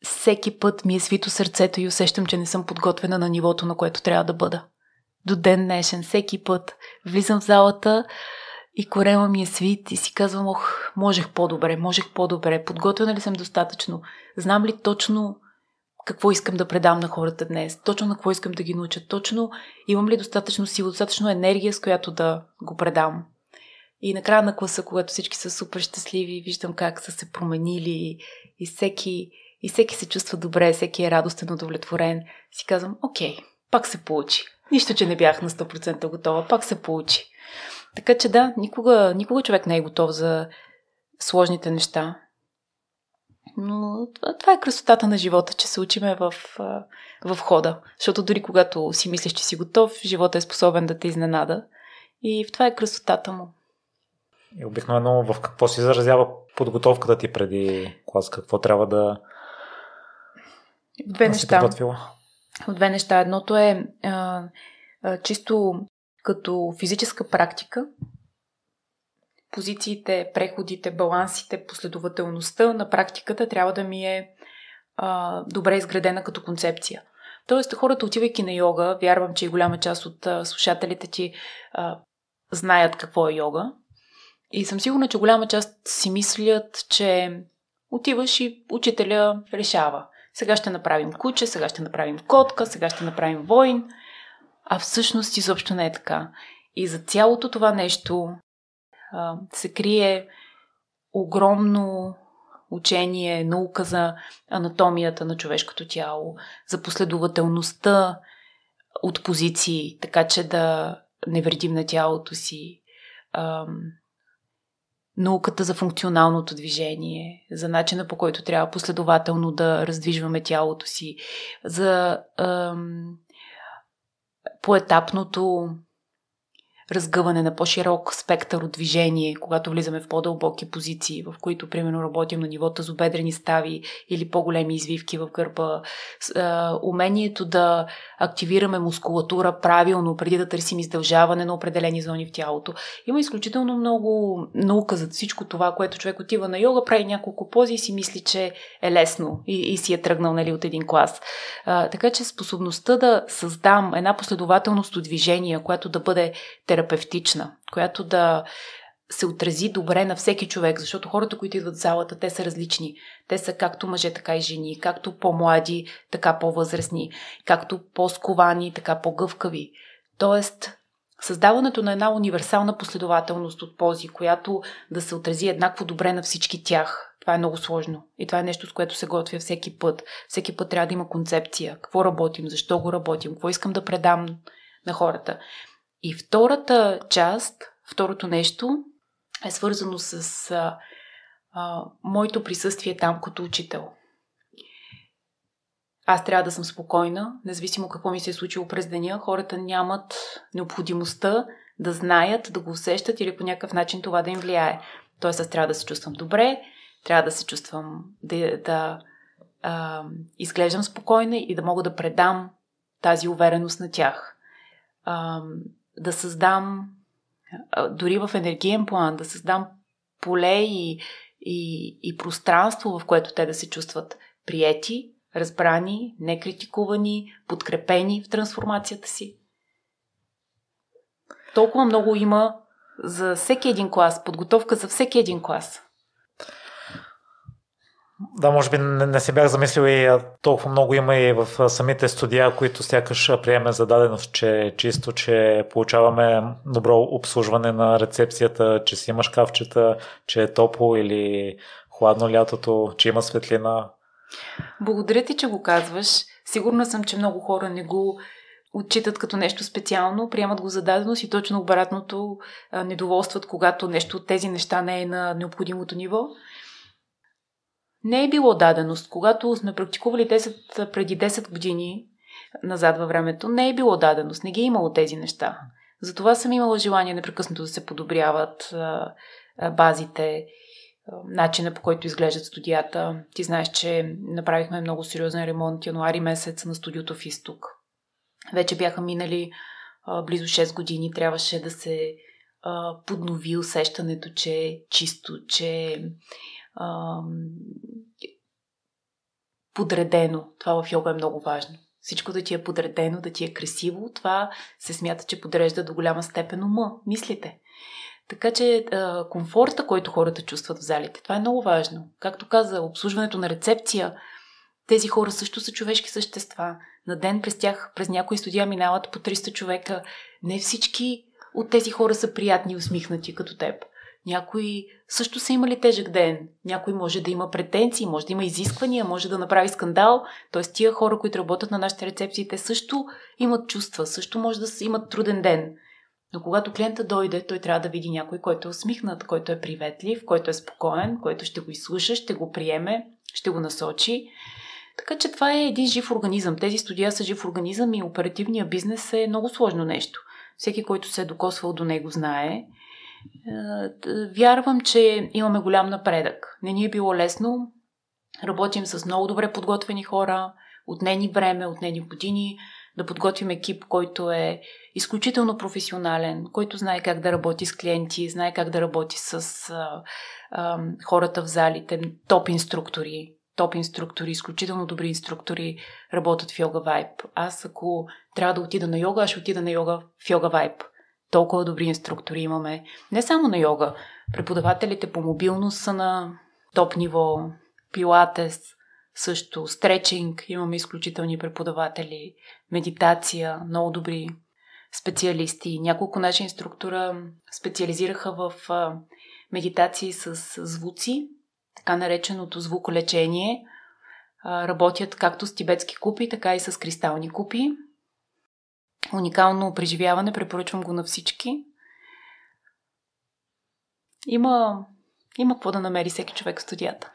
Speaker 1: всеки път ми е свито сърцето и усещам, че не съм подготвена на нивото, на което трябва да бъда. До ден днешен, всеки път влизам в залата и корема ми е свит и си казвам, ох, можех по-добре, можех по-добре, подготвена ли съм достатъчно, знам ли точно какво искам да предам на хората днес, точно на какво искам да ги науча, точно имам ли достатъчно сила, достатъчно енергия, с която да го предам. И накрая на класа, когато всички са супер щастливи, виждам как са се променили и всеки и всеки се чувства добре, всеки е радостен, удовлетворен, си казвам, окей, пак се получи. Нищо, че не бях на 100% готова, пак се получи. Така че да, никога, никога човек не е готов за сложните неща. Но това, е красотата на живота, че се учиме в, в хода. Защото дори когато си мислиш, че си готов, живота е способен да те изненада. И в това е красотата му.
Speaker 2: И обикновено в какво се изразява подготовката ти преди клас? Какво трябва да,
Speaker 1: Две неща. От две неща. Едното е а, а, чисто като физическа практика. Позициите, преходите, балансите, последователността на практиката трябва да ми е а, добре изградена като концепция. Тоест, хората, отивайки на йога, вярвам, че и голяма част от а, слушателите ти а, знаят какво е йога. И съм сигурна, че голяма част си мислят, че отиваш и учителя решава Сега ще направим куче, сега ще направим котка, сега ще направим войн. А всъщност изобщо не е така. И за цялото това нещо а, се крие огромно учение, наука за анатомията на човешкото тяло, за последователността от позиции, така че да не вредим на тялото си. Науката за функционалното движение, за начина по който трябва последователно да раздвижваме тялото си, за ам, поетапното разгъване на по-широк спектър от движение, когато влизаме в по-дълбоки позиции, в които, примерно, работим на ниво тазобедрени стави или по-големи извивки в гърба. Умението да активираме мускулатура правилно, преди да търсим издължаване на определени зони в тялото. Има изключително много наука за всичко това, което човек отива на йога, прави няколко пози и си мисли, че е лесно и, и си е тръгнал нали, от един клас. Така че способността да създам една последователност от движения, която да бъде терапевтична, която да се отрази добре на всеки човек, защото хората, които идват в залата, те са различни. Те са както мъже, така и жени, както по-млади, така по-възрастни, както по-сковани, така по-гъвкави. Тоест, създаването на една универсална последователност от пози, която да се отрази еднакво добре на всички тях, това е много сложно. И това е нещо, с което се готвя всеки път. Всеки път трябва да има концепция. Какво работим, защо го работим, какво искам да предам на хората. И втората част, второто нещо е свързано с а, а, моето присъствие там като учител. Аз трябва да съм спокойна, независимо какво ми се е случило през деня. Хората нямат необходимостта да знаят, да го усещат или по някакъв начин това да им влияе. Тоест, аз трябва да се чувствам добре, трябва да се чувствам да, да а, изглеждам спокойна и да мога да предам тази увереност на тях. А, да създам, дори в енергиен план, да създам поле и, и, и пространство, в което те да се чувстват приети, разбрани, некритикувани, подкрепени в трансформацията си. Толкова много има за всеки един клас, подготовка за всеки един клас.
Speaker 2: Да, може би не, не се бях замислил и толкова много има и в самите студия, които сякаш приеме за даденост, че чисто, че получаваме добро обслужване на рецепцията, че си има шкафчета, че е топло или хладно лятото, че има светлина.
Speaker 1: Благодаря ти, че го казваш. Сигурна съм, че много хора не го отчитат като нещо специално, приемат го за даденост и точно обратното недоволстват, когато нещо от тези неща не е на необходимото ниво не е било даденост. Когато сме практикували 10, преди 10 години назад във времето, не е било даденост. Не ги е имало тези неща. Затова съм имала желание непрекъснато да се подобряват базите, начина по който изглеждат студията. Ти знаеш, че направихме много сериозен ремонт януари месец на студиото в Изток. Вече бяха минали близо 6 години. Трябваше да се поднови усещането, че е чисто, че подредено. Това в йога е много важно. Всичко да ти е подредено, да ти е красиво, това се смята, че подрежда до голяма степен ума, мислите. Така че а, комфорта, който хората чувстват в залите, това е много важно. Както каза, обслужването на рецепция, тези хора също са човешки същества. На ден през тях, през някои студия минават по 300 човека. Не всички от тези хора са приятни и усмихнати като теб. Някои също са имали тежък ден. Някой може да има претенции, може да има изисквания, може да направи скандал. Тоест тия хора, които работят на нашите рецепции, те също имат чувства, също може да имат труден ден. Но когато клиента дойде, той трябва да види някой, който е усмихнат, който е приветлив, който е спокоен, който ще го изслуша, ще го приеме, ще го насочи. Така че това е един жив организъм. Тези студия са жив организъм и оперативния бизнес е много сложно нещо. Всеки, който се е докосвал до него, знае. Е, вярвам, че имаме голям напредък. Не ни е било лесно. Работим с много добре подготвени хора, отнени време, отнени години, да подготвим екип, който е изключително професионален, който знае как да работи с клиенти, знае как да работи с а, а, хората в залите, топ инструктори, топ инструктори, изключително добри инструктори работят в Йога Вайб. Аз ако трябва да отида на йога, аз ще отида на йога в Йога Вайб толкова добри инструктори имаме. Не само на йога. Преподавателите по мобилност са на топ ниво, пилатес, също стречинг, имаме изключителни преподаватели, медитация, много добри специалисти. Няколко наши инструктора специализираха в медитации с звуци, така нареченото звуколечение. Работят както с тибетски купи, така и с кристални купи. Уникално преживяване, препоръчвам го на всички. Има, има какво да намери всеки човек в студията.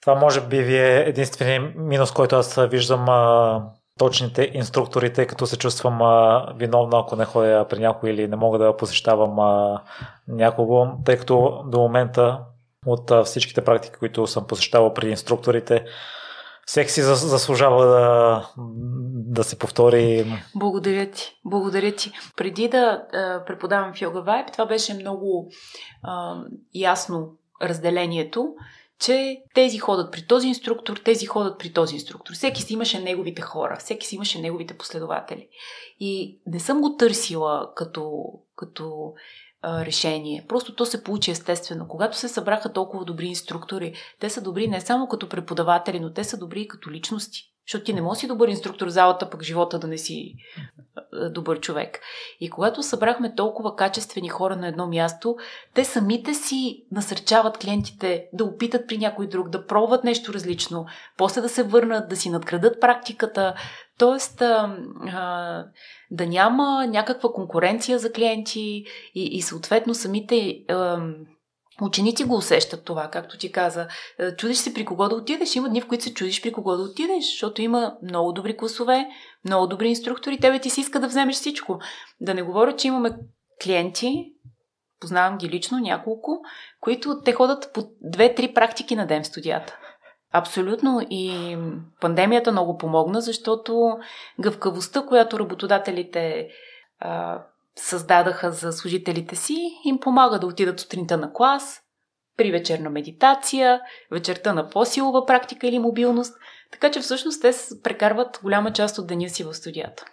Speaker 2: Това може би ви е единствения минус, който аз виждам а, точните инструктори, тъй като се чувствам а, виновна, ако не ходя при някой или не мога да посещавам а, някого, тъй като до момента от а, всичките практики, които съм посещавал при инструкторите, всеки си заслужава да, да се повтори.
Speaker 1: Благодаря ти. Благодаря ти. Преди да а, преподавам в Йога Вайб, това беше много а, ясно разделението, че тези ходят при този инструктор, тези ходят при този инструктор. Всеки си имаше неговите хора, всеки си имаше неговите последователи. И не съм го търсила като, като решение. Просто то се получи естествено. Когато се събраха толкова добри инструктори, те са добри не само като преподаватели, но те са добри и като личности. Защото ти не можеш си добър инструктор в залата, пък живота да не си добър човек. И когато събрахме толкова качествени хора на едно място, те самите си насърчават клиентите да опитат при някой друг, да пробват нещо различно, после да се върнат, да си надградат практиката, т.е. да няма някаква конкуренция за клиенти и, и съответно самите а, Ученици го усещат това, както ти каза. Е, чудиш се при кого да отидеш. Има дни, в които се чудиш при кого да отидеш, защото има много добри класове, много добри инструктори. Тебе ти си иска да вземеш всичко. Да не говоря, че имаме клиенти, познавам ги лично няколко, които те ходят по две-три практики на ден в студията. Абсолютно и пандемията много помогна, защото гъвкавостта, която работодателите създадаха за служителите си, им помага да отидат сутринта на клас, при вечерна медитация, вечерта на по-силова практика или мобилност, така че всъщност те прекарват голяма част от деня си в студията.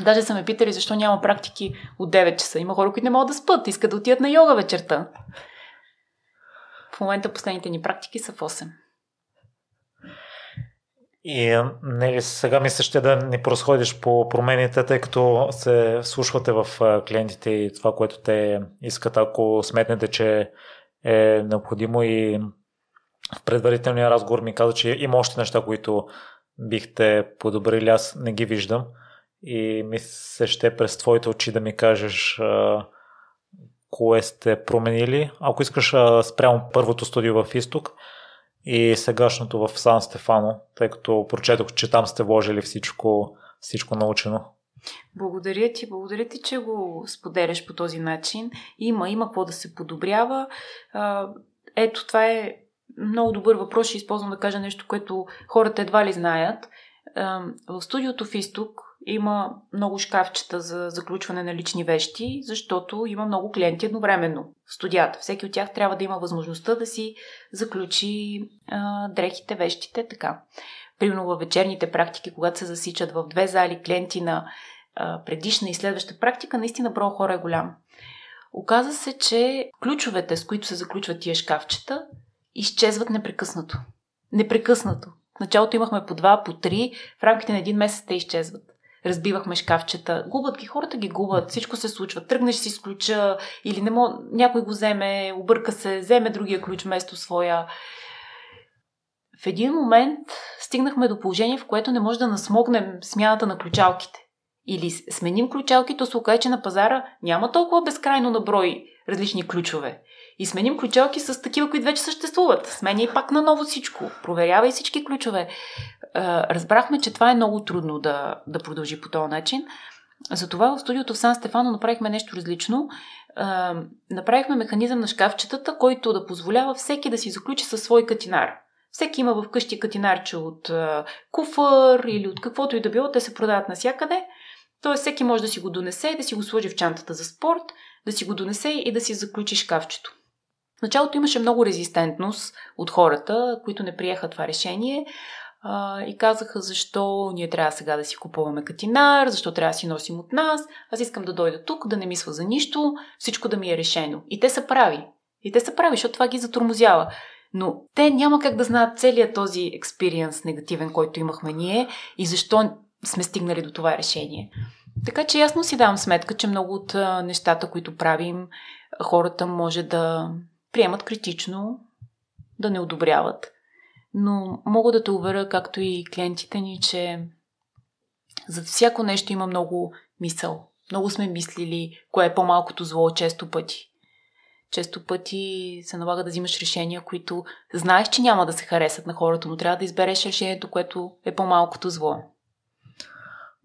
Speaker 1: Даже са ме питали защо няма практики от 9 часа. Има хора, които не могат да спят, искат да отидат на йога вечерта. В момента последните ни практики са в 8.
Speaker 2: И нали, сега мисля ще да не просходиш по промените, тъй като се слушвате в клиентите и това, което те искат, ако сметнете, че е необходимо и в предварителния разговор ми каза, че има още неща, които бихте подобрили, аз не ги виждам. И ми ще през твоите очи да ми кажеш кое сте променили. Ако искаш спрямо първото студио в Исток, и сегашното в Сан Стефано, тъй като прочетох, че там сте вложили всичко, всичко научено.
Speaker 1: Благодаря ти, благодаря ти, че го споделяш по този начин. Има, има какво да се подобрява. Ето, това е много добър въпрос. Ще използвам да кажа нещо, което хората едва ли знаят. В студиото в Исток има много шкафчета за заключване на лични вещи, защото има много клиенти едновременно в студията. Всеки от тях трябва да има възможността да си заключи а, дрехите, вещите, така. Примерно във вечерните практики, когато се засичат в две зали клиенти на а, предишна и следваща практика, наистина броя хора е голям. Оказа се, че ключовете, с които се заключват тия шкафчета, изчезват непрекъснато. Непрекъснато. В началото имахме по два, по три, в рамките на един месец те изчезват разбивахме шкафчета. Губят ги, хората ги губят, всичко се случва. Тръгнеш си с ключа или не мог, някой го вземе, обърка се, вземе другия ключ вместо своя. В един момент стигнахме до положение, в което не може да насмогнем смяната на ключалките. Или сменим ключалки, то се окаже, че на пазара няма толкова безкрайно наброй различни ключове. И сменим ключалки с такива, които вече съществуват. Сменя и пак на ново всичко. Проверявай всички ключове разбрахме, че това е много трудно да, да продължи по този начин. Затова в студиото в Сан Стефано направихме нещо различно. А, направихме механизъм на шкафчетата, който да позволява всеки да си заключи със свой катинар. Всеки има вкъщи катинарче от а, куфър или от каквото и да било, те се продават навсякъде. Тоест всеки може да си го донесе, да си го сложи в чантата за спорт, да си го донесе и да си заключи шкафчето. В началото имаше много резистентност от хората, които не приеха това решение а, и казаха защо ние трябва сега да си купуваме катинар, защо трябва да си носим от нас. Аз искам да дойда тук, да не мисля за нищо, всичко да ми е решено. И те са прави. И те са прави, защото това ги затормозява. Но те няма как да знаят целият този експириенс негативен, който имахме ние и защо сме стигнали до това решение. Така че ясно си давам сметка, че много от нещата, които правим, хората може да приемат критично, да не одобряват. Но мога да те уверя, както и клиентите ни, че за всяко нещо има много мисъл. Много сме мислили кое е по-малкото зло често пъти. Често пъти се налага да взимаш решения, които знаеш, че няма да се харесат на хората, но трябва да избереш решението, което е по-малкото зло.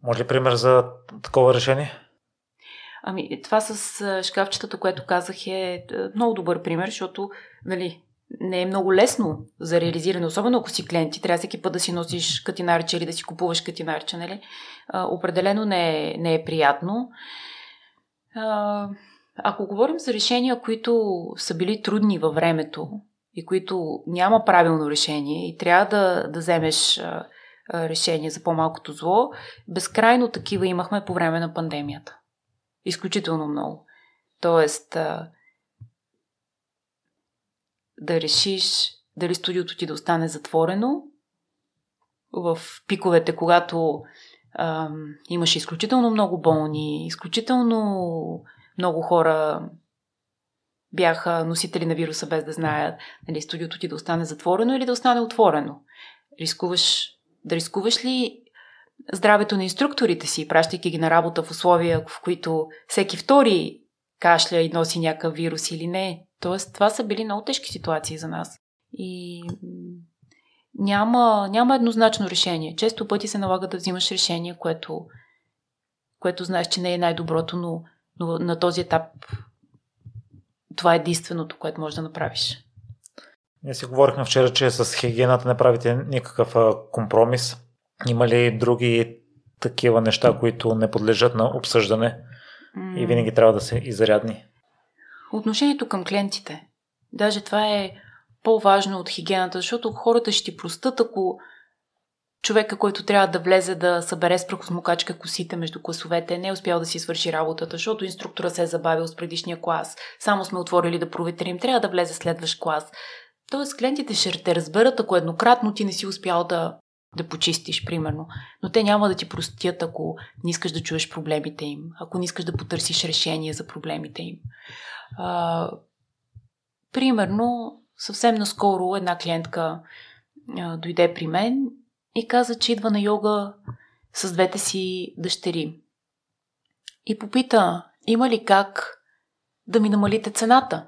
Speaker 2: Може ли пример за такова решение?
Speaker 1: Ами, това с шкафчетата, което казах е, е много добър пример, защото нали, не е много лесно за реализиране, особено ако си клиент трябва всеки път да си носиш катинарче или да си купуваш катинарче, нали? А, определено не е, не е приятно. А, ако говорим за решения, които са били трудни във времето и които няма правилно решение и трябва да, да вземеш решение за по-малкото зло, безкрайно такива имахме по време на пандемията. Изключително много. Тоест, а, да решиш дали студиото ти да остане затворено в пиковете, когато а, имаше изключително много болни, изключително много хора бяха носители на вируса без да знаят нали, студиото ти да остане затворено или да остане отворено. Рискуваш, да рискуваш ли здравето на инструкторите си, пращайки ги на работа в условия, в които всеки втори кашля и носи някакъв вирус или не. Тоест, това са били много тежки ситуации за нас. И няма, няма еднозначно решение. Често пъти се налага да взимаш решение, което, което знаеш, че не е най-доброто, но, но на този етап това е единственото, което можеш да направиш.
Speaker 2: Ние си говорихме вчера, че с хигиената не правите никакъв компромис. Има ли други такива неща, които не подлежат на обсъждане и винаги трябва да се изрядни?
Speaker 1: Отношението към клиентите. Даже това е по-важно от хигиената, защото хората ще ти простат, ако човека, който трябва да влезе да събере с прахосмокачка косите между класовете, не е успял да си свърши работата, защото инструктора се е забавил с предишния клас. Само сме отворили да проветрим, трябва да влезе следващ клас. Тоест, клиентите ще те разберат, ако еднократно ти не си успял да, да почистиш, примерно. Но те няма да ти простят, ако не искаш да чуеш проблемите им, ако не искаш да потърсиш решение за проблемите им. А, примерно, съвсем наскоро една клиентка а, дойде при мен и каза, че идва на йога с двете си дъщери. И попита, има ли как да ми намалите цената?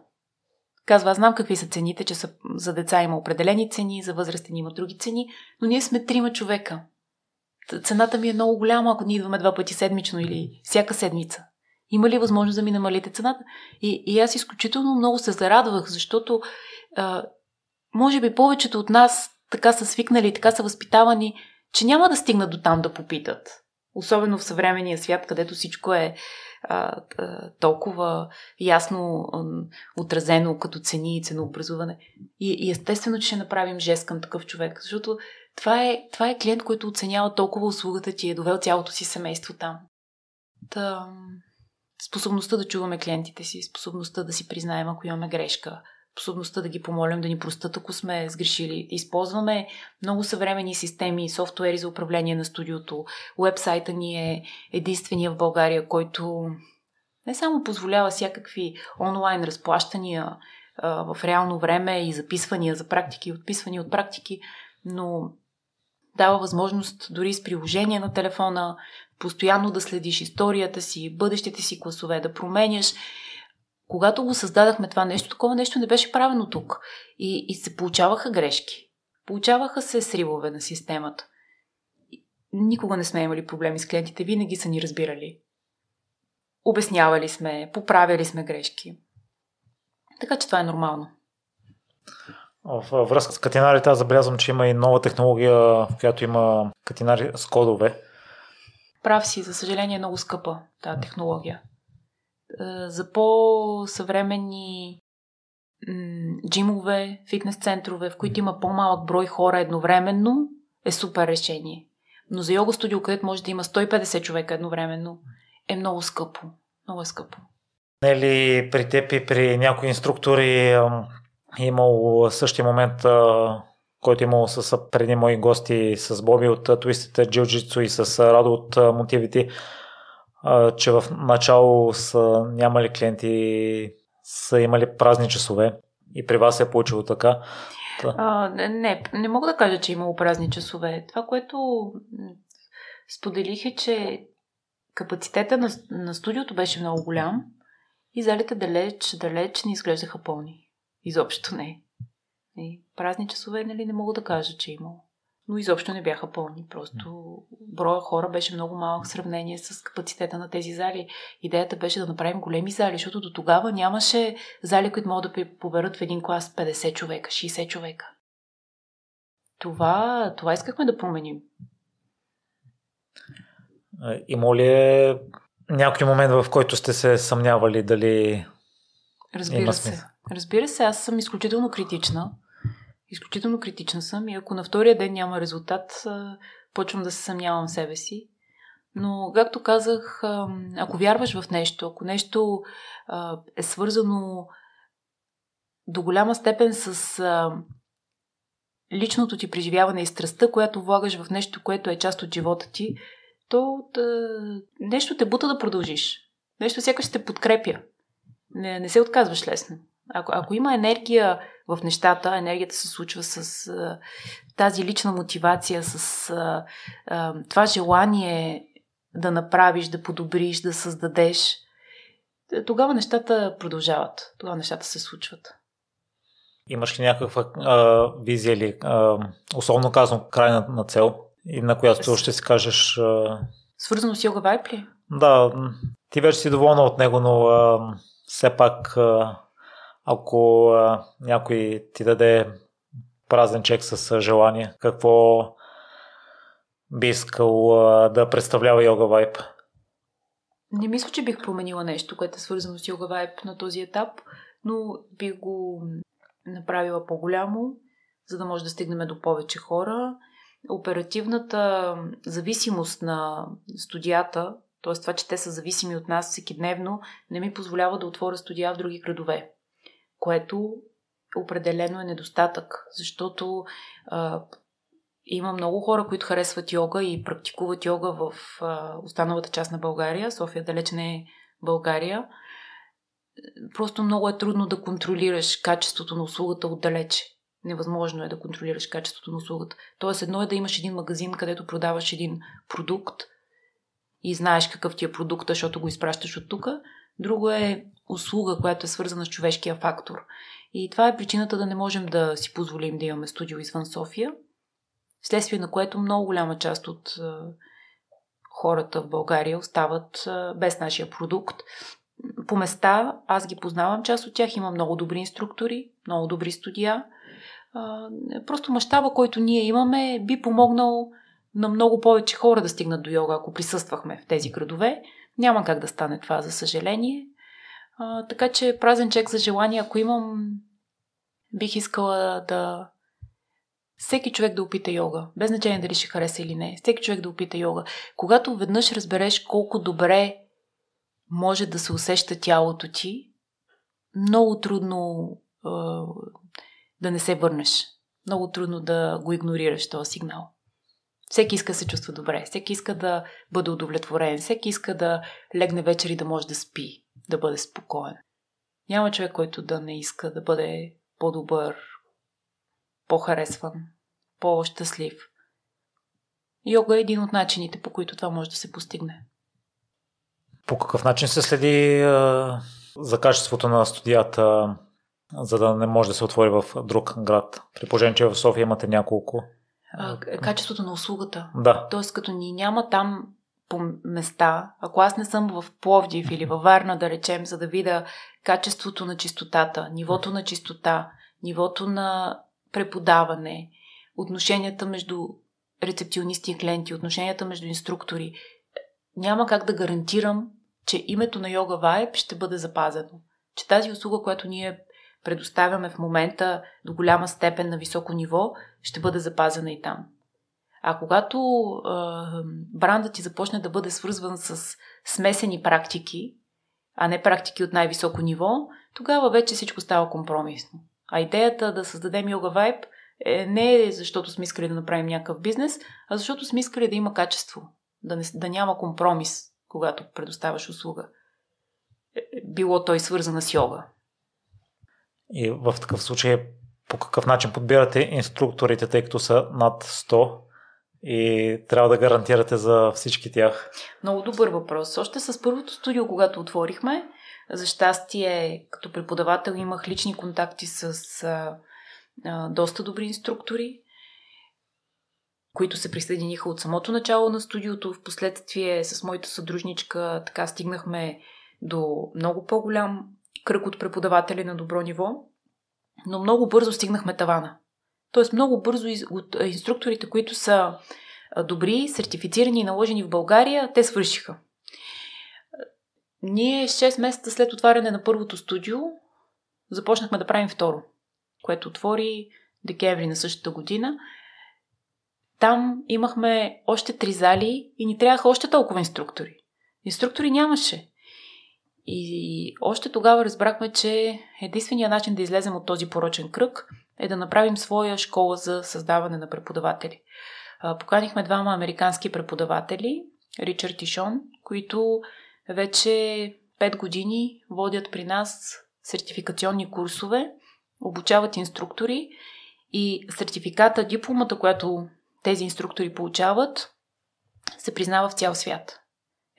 Speaker 1: Казва, аз знам какви са цените, че са, за деца има определени цени, за възрастни има други цени, но ние сме трима човека. Цената ми е много голяма, ако ние идваме два пъти седмично или всяка седмица. Има ли възможност да ми намалите цената? И, и аз изключително много се зарадвах, защото а, може би повечето от нас така са свикнали, така са възпитавани, че няма да стигнат до там да попитат. Особено в съвременния свят, където всичко е а, а, толкова ясно а, отразено като цени и ценообразуване. И, и естествено, че ще направим жест към такъв човек, защото това е, това е клиент, който оценява толкова услугата ти, е довел цялото си семейство там. Та, способността да чуваме клиентите си, способността да си признаем, ако имаме грешка, способността да ги помолим да ни простат, ако сме сгрешили. Използваме много съвремени системи софтуери за управление на студиото. Уебсайта ни е единствения в България, който не само позволява всякакви онлайн разплащания в реално време и записвания за практики и отписвания от практики, но дава възможност дори с приложение на телефона постоянно да следиш историята си, бъдещите си класове, да променяш. Когато го създадахме това нещо, такова нещо не беше правено тук. И, и се получаваха грешки. Получаваха се сривове на системата. Никога не сме имали проблеми с клиентите, винаги са ни разбирали. Обяснявали сме, поправяли сме грешки. Така че това е нормално.
Speaker 2: В връзка с катинарите, аз забелязвам, че има и нова технология, в която има катинари с кодове.
Speaker 1: Прав си, за съжаление е много скъпа тази технология. Е, за по-съвременни джимове, фитнес центрове, в които има по-малък брой хора едновременно, е супер решение. Но за йога студио, където може да има 150 човека едновременно, е много скъпо. Много е скъпо.
Speaker 2: Не ли при теб и при някои инструктори е имал същия момент, който е имал с преди мои гости, с Боби от Twisted Jiu-Jitsu и с Радо от мотивите, че в начало са нямали клиенти, са имали празни часове и при вас е получило така.
Speaker 1: А, не, не мога да кажа, че е имало празни часове. Това, което споделих е, че капацитета на, на студиото беше много голям и залите далеч, далеч не изглеждаха пълни. Изобщо не. И празни часове, нали, не мога да кажа, че е имало. Но изобщо не бяха пълни. Просто броя хора беше много малък в сравнение с капацитета на тези зали. Идеята беше да направим големи зали, защото до тогава нямаше зали, които могат да поберат в един клас 50 човека, 60 човека. Това, това искахме да променим.
Speaker 2: Има ли е някой момент, в който сте се съмнявали дали
Speaker 1: Разбира има се. Разбира се, аз съм изключително критична. Изключително критична съм и ако на втория ден няма резултат, почвам да се съмнявам в себе си. Но, както казах, ако вярваш в нещо, ако нещо е свързано до голяма степен с личното ти преживяване и страстта, която влагаш в нещо, което е част от живота ти, то да, нещо те бута да продължиш. Нещо сякаш те подкрепя. Не, не се отказваш лесно. Ако, ако има енергия в нещата, енергията се случва с а, тази лична мотивация, с а, а, това желание да направиш, да подобриш, да създадеш, тогава нещата продължават. Тогава нещата се случват.
Speaker 2: Имаш ли някаква а, визия или, а, особено казвам, крайна на цел и на която ще си кажеш... А...
Speaker 1: Свързано с йога вайп ли?
Speaker 2: Да, ти вече си доволна от него, но а, все пак а, ако а, някой ти даде празен чек с желание, какво би искал а, да представлява йога вайп?
Speaker 1: Не мисля, че бих променила нещо, което е свързано с йога вайп на този етап, но бих го направила по-голямо, за да може да стигнем до повече хора. Оперативната зависимост на студията, т.е. това, че те са зависими от нас всеки дневно, не ми позволява да отворя студия в други градове, което определено е недостатък, защото а, има много хора, които харесват йога и практикуват йога в а, останалата част на България. София далеч не е България просто много е трудно да контролираш качеството на услугата отдалече. Невъзможно е да контролираш качеството на услугата. Тоест, едно е да имаш един магазин, където продаваш един продукт и знаеш какъв ти е продукт, защото го изпращаш от тук. Друго е услуга, която е свързана с човешкия фактор. И това е причината да не можем да си позволим да имаме студио извън София, вследствие на което много голяма част от хората в България остават без нашия продукт по места, аз ги познавам, част от тях има много добри инструктори, много добри студия. Просто мащаба, който ние имаме, би помогнал на много повече хора да стигнат до йога, ако присъствахме в тези градове. Няма как да стане това, за съжаление. А, така че празен чек за желание, ако имам, бих искала да. Всеки човек да опита йога, без значение дали ще хареса или не. Всеки човек да опита йога. Когато веднъж разбереш колко добре може да се усеща тялото ти, много трудно е, да не се върнеш. Много трудно да го игнорираш този сигнал. Всеки иска да се чувства добре, всеки иска да бъде удовлетворен, всеки иска да легне вечер и да може да спи, да бъде спокоен. Няма човек, който да не иска да бъде по-добър, по-харесван, по-щастлив. Йога е един от начините, по които това може да се постигне.
Speaker 2: По какъв начин се следи а, за качеството на студията, за да не може да се отвори в друг град? При положение, че в София имате няколко.
Speaker 1: А, качеството на услугата.
Speaker 2: Да.
Speaker 1: Тоест, като ни няма там по места, ако аз не съм в Пловдив или във Варна, да речем, за да видя качеството на чистотата, нивото на чистота, нивото на преподаване, отношенията между рецепционисти и клиенти, отношенията между инструктори, няма как да гарантирам, че името на Йога Vibe ще бъде запазено. Че тази услуга, която ние предоставяме в момента до голяма степен на високо ниво, ще бъде запазена и там. А когато е, брандът ти започне да бъде свързван с смесени практики, а не практики от най-високо ниво, тогава вече всичко става компромисно. А идеята да създадем Yoga Vibe е, не е защото сме искали да направим някакъв бизнес, а защото сме искали да има качество, да, не, да няма компромис, когато предоставяш услуга. Е, е, било той свързана с йога.
Speaker 2: И в такъв случай по какъв начин подбирате инструкторите, тъй като са над 100 и трябва да гарантирате за всички тях?
Speaker 1: Много добър въпрос. Още с първото студио, когато отворихме, за щастие, като преподавател имах лични контакти с а, а, доста добри инструктори, които се присъединиха от самото начало на студиото. В последствие с моята съдружничка така стигнахме до много по-голям кръг от преподаватели на добро ниво, но много бързо стигнахме тавана. Тоест много бързо от инструкторите, които са добри, сертифицирани и наложени в България, те свършиха. Ние 6 месеца след отваряне на първото студио започнахме да правим второ, което отвори декември на същата година. Там имахме още три зали и ни трябваха още толкова инструктори. Инструктори нямаше. И още тогава разбрахме, че единствения начин да излезем от този порочен кръг е да направим своя школа за създаване на преподаватели. Поканихме двама американски преподаватели, Ричард и Шон, които вече 5 години водят при нас сертификационни курсове, обучават инструктори и сертификата, дипломата, която тези инструктори получават, се признава в цял свят.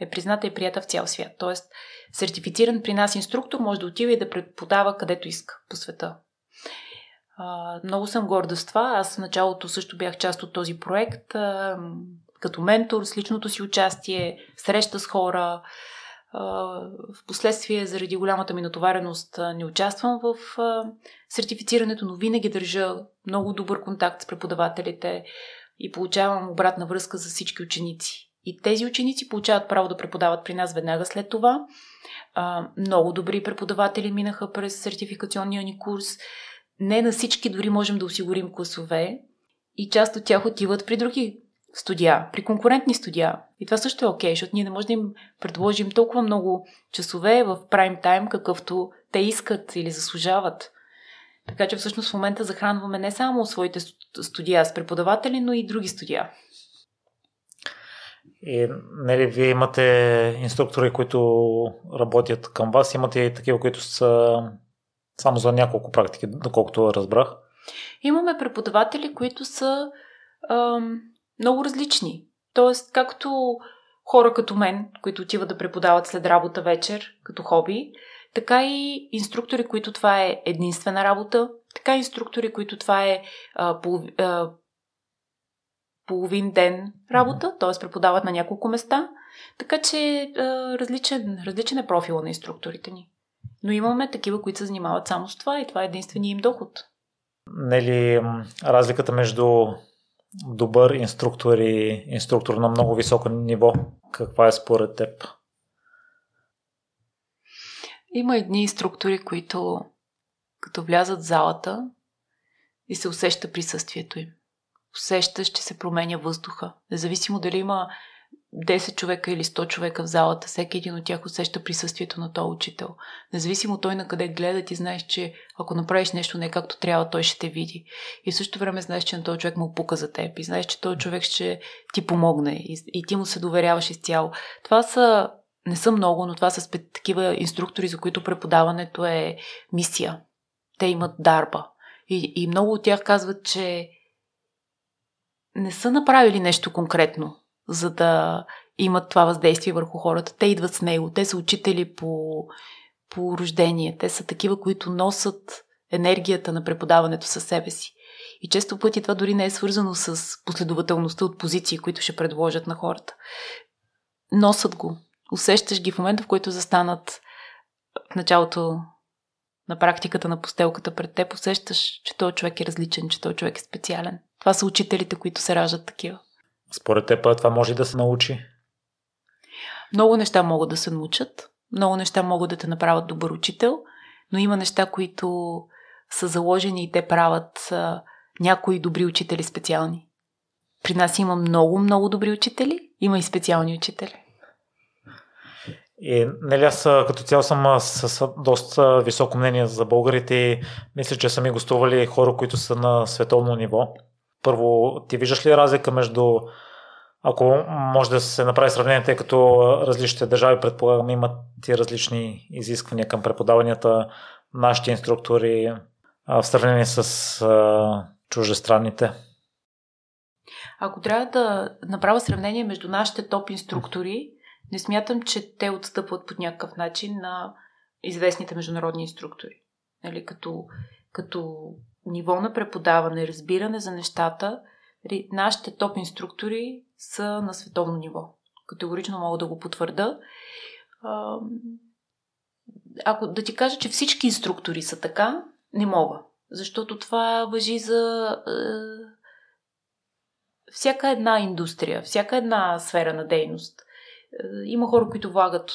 Speaker 1: Е призната и прията в цял свят. Тоест, сертифициран при нас инструктор може да отива и да преподава където иска по света. А, много съм горда с това. Аз в началото също бях част от този проект, а, като ментор, с личното си участие, среща с хора. В последствие, заради голямата ми натовареност, не участвам в сертифицирането, но винаги държа много добър контакт с преподавателите и получавам обратна връзка за всички ученици. И тези ученици получават право да преподават при нас веднага след това. много добри преподаватели минаха през сертификационния ни курс. Не на всички дори можем да осигурим класове и част от тях отиват при други студия, при конкурентни студия. И това също е окей, okay, защото ние не можем да им предложим толкова много часове в прайм тайм, какъвто те искат или заслужават. Така че всъщност в момента захранваме не само своите студия с преподаватели, но и други студия.
Speaker 2: И нали, вие имате инструктори, които работят към вас, имате и такива, които са само за няколко практики, доколкото разбрах.
Speaker 1: Имаме преподаватели, които са ам, много различни. Тоест, както хора като мен, които отиват да преподават след работа вечер, като хоби, така и инструктори, които това е единствена работа, така и инструктори, които това е а, полов, а, половин ден работа, т.е. преподават на няколко места. Така че а, различен, различен е профила на инструкторите ни. Но имаме такива, които се занимават само с това и това е единствения им доход.
Speaker 2: Не ли разликата между добър инструктор и инструктор на много високо ниво? Каква е според теб?
Speaker 1: Има едни инструктори, които като влязат в залата и се усеща присъствието им. Усещаш, че се променя въздуха. Независимо дали има 10 човека или 100 човека в залата, всеки един от тях усеща присъствието на този учител. Независимо той на къде гледа, ти знаеш, че ако направиш нещо не както трябва, той ще те види. И в същото време знаеш, че на този човек му пука за теб. И знаеш, че този човек ще ти помогне. И, и ти му се доверяваш изцяло. Това са, не са много, но това са спет, такива инструктори, за които преподаването е мисия. Те имат дарба. И, и много от тях казват, че не са направили нещо конкретно, за да имат това въздействие върху хората. Те идват с него. Те са учители по, по рождение. Те са такива, които носят енергията на преподаването със себе си. И често пъти това дори не е свързано с последователността от позиции, които ще предложат на хората. Носят го. Усещаш ги в момента, в който застанат в началото на практиката на постелката пред теб, усещаш, че този човек е различен, че този човек е специален. Това са учителите, които се раждат такива.
Speaker 2: Според теб това може да се научи?
Speaker 1: Много неща могат да се научат. Много неща могат да те направят добър учител, но има неща, които са заложени и те правят а, някои добри учители специални. При нас има много, много добри учители, има и специални учители.
Speaker 2: И нали аз като цяло съм с, с доста високо мнение за българите мисля, че са ми гостували хора, които са на световно ниво. Първо, ти виждаш ли разлика между ако може да се направи сравнение, тъй като различните държави, предполагам, имат и различни изисквания към преподаванията, нашите инструктори в сравнение с а, чуждестранните?
Speaker 1: Ако трябва да направя сравнение между нашите топ инструктори, не смятам, че те отстъпват по някакъв начин на известните международни инструктори. Нали, като, като ниво на преподаване, разбиране за нещата, нашите топ инструктори са на световно ниво. Категорично мога да го потвърда. Ако да ти кажа, че всички инструктори са така, не мога. Защото това въжи за е, всяка една индустрия, всяка една сфера на дейност. Е, има хора, които влагат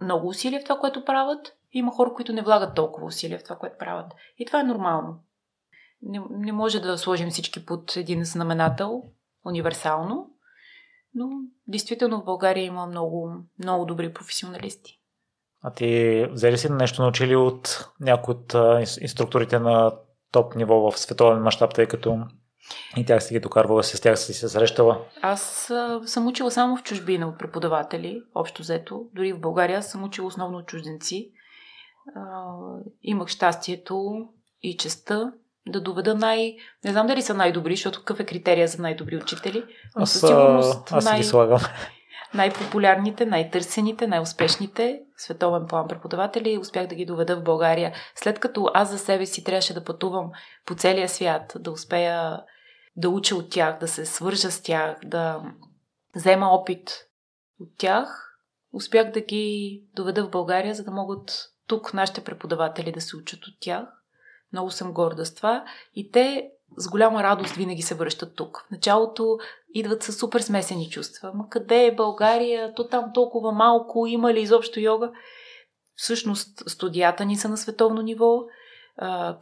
Speaker 1: много усилия в това, което правят, има хора, които не влагат толкова усилия в това, което правят. И това е нормално. Не, не може да сложим всички под един знаменател, универсално, но действително в България има много, много добри професионалисти.
Speaker 2: А ти взели си нещо научили от някои от инструкторите на топ ниво в световен мащаб, тъй като и тях си ги докарвала, с тях си се срещала?
Speaker 1: Аз а, съм учила само в чужбина от преподаватели, общо взето. Дори в България съм учила основно от чужденци. А, имах щастието и честа да доведа най... Не знам дали са най-добри, защото какъв е критерия за най-добри учители.
Speaker 2: Но със сигурност аз най... ги слагам.
Speaker 1: Най-популярните, най-търсените, най-успешните световен план преподаватели успях да ги доведа в България. След като аз за себе си трябваше да пътувам по целия свят, да успея да уча от тях, да се свържа с тях, да взема опит от тях, успях да ги доведа в България, за да могат тук нашите преподаватели да се учат от тях много съм горда с това. И те с голяма радост винаги се връщат тук. В началото идват с супер смесени чувства. Ма къде е България? То там толкова малко. Има ли изобщо йога? Всъщност студията ни са на световно ниво,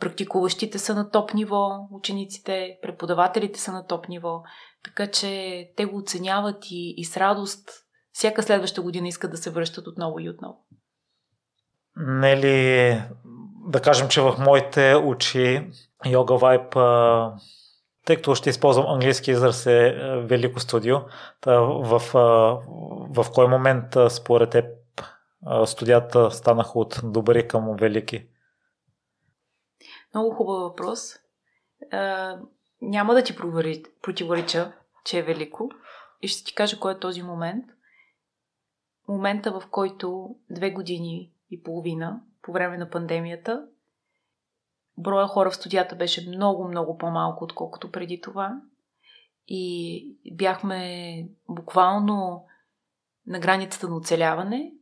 Speaker 1: практикуващите са на топ ниво, учениците, преподавателите са на топ ниво. Така че те го оценяват и, и с радост всяка следваща година искат да се връщат отново и отново.
Speaker 2: Не ли да кажем, че в моите очи Yoga Vibe, тъй като ще използвам английски израз е велико студио, в, в кой момент според теб студията станаха от добри към велики?
Speaker 1: Много хубав въпрос. няма да ти противореча, че е велико и ще ти кажа кой е този момент. Момента, в който две години и половина по време на пандемията. Броя хора в студията беше много, много по-малко, отколкото преди това. И бяхме буквално на границата на оцеляване.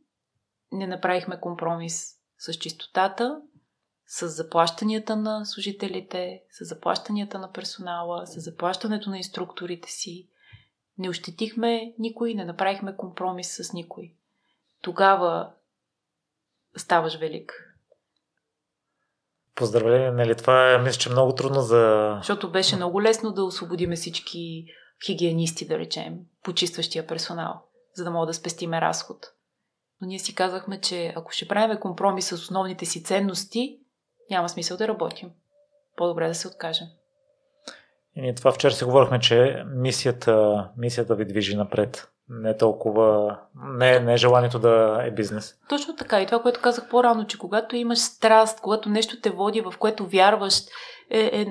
Speaker 1: Не направихме компромис с чистотата, с заплащанията на служителите, с заплащанията на персонала, с заплащането на инструкторите си. Не ощетихме никой, не направихме компромис с никой. Тогава ставаш велик.
Speaker 2: Поздравление, нали? Това е, мисля, че много трудно за...
Speaker 1: Защото беше много лесно да освободиме всички хигиенисти, да речем, почистващия персонал, за да мога да спестиме разход. Но ние си казахме, че ако ще правим компромис с основните си ценности, няма смисъл да работим. По-добре да се откажем.
Speaker 2: И ние това вчера си говорихме, че мисията, мисията ви движи напред не толкова, не, не е желанието да е бизнес.
Speaker 1: Точно така. И това, което казах по-рано, че когато имаш страст, когато нещо те води, в което вярваш, е, е,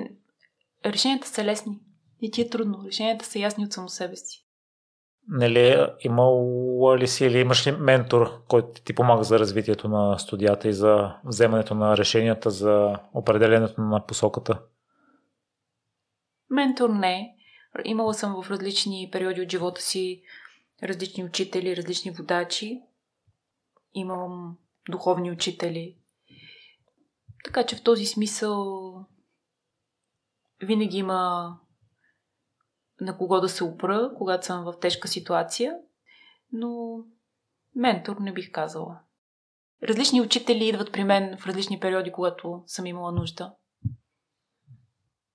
Speaker 1: решенията са лесни. И ти е трудно. Решенията са ясни от само себе си.
Speaker 2: Нали, имал ли си или имаш ли ментор, който ти помага за развитието на студията и за вземането на решенията за определенето на посоката?
Speaker 1: Ментор не. Имала съм в различни периоди от живота си различни учители, различни водачи. Имам духовни учители. Така че в този смисъл винаги има на кого да се опра, когато съм в тежка ситуация, но ментор не бих казала. Различни учители идват при мен в различни периоди, когато съм имала нужда.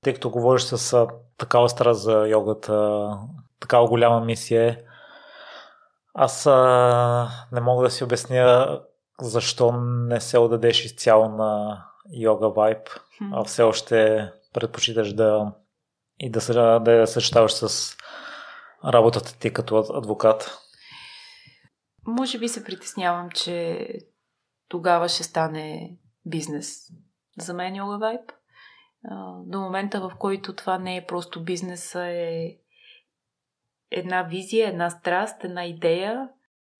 Speaker 2: Тъй като говориш с такава страст за йогата, такава голяма мисия, Аз а, не мога да си обясня защо не се отдадеш изцяло на йога вайб, а все още предпочиташ да и да, да я съчетаваш с работата ти като адвокат.
Speaker 1: Може би се притеснявам, че тогава ще стане бизнес. За мен йога вайб. До момента, в който това не е просто бизнес, а е една визия, една страст, една идея,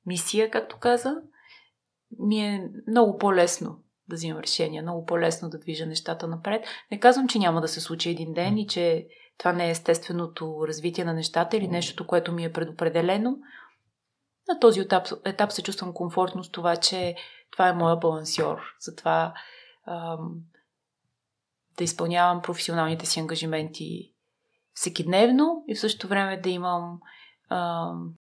Speaker 1: мисия, както каза, ми е много по-лесно да взимам решения, много по-лесно да движа нещата напред. Не казвам, че няма да се случи един ден и че това не е естественото развитие на нещата или нещото, което ми е предопределено. На този етап, етап се чувствам комфортно с това, че това е моя балансьор. Затова ам, да изпълнявам професионалните си ангажименти всеки дневно и в същото време да имам ам,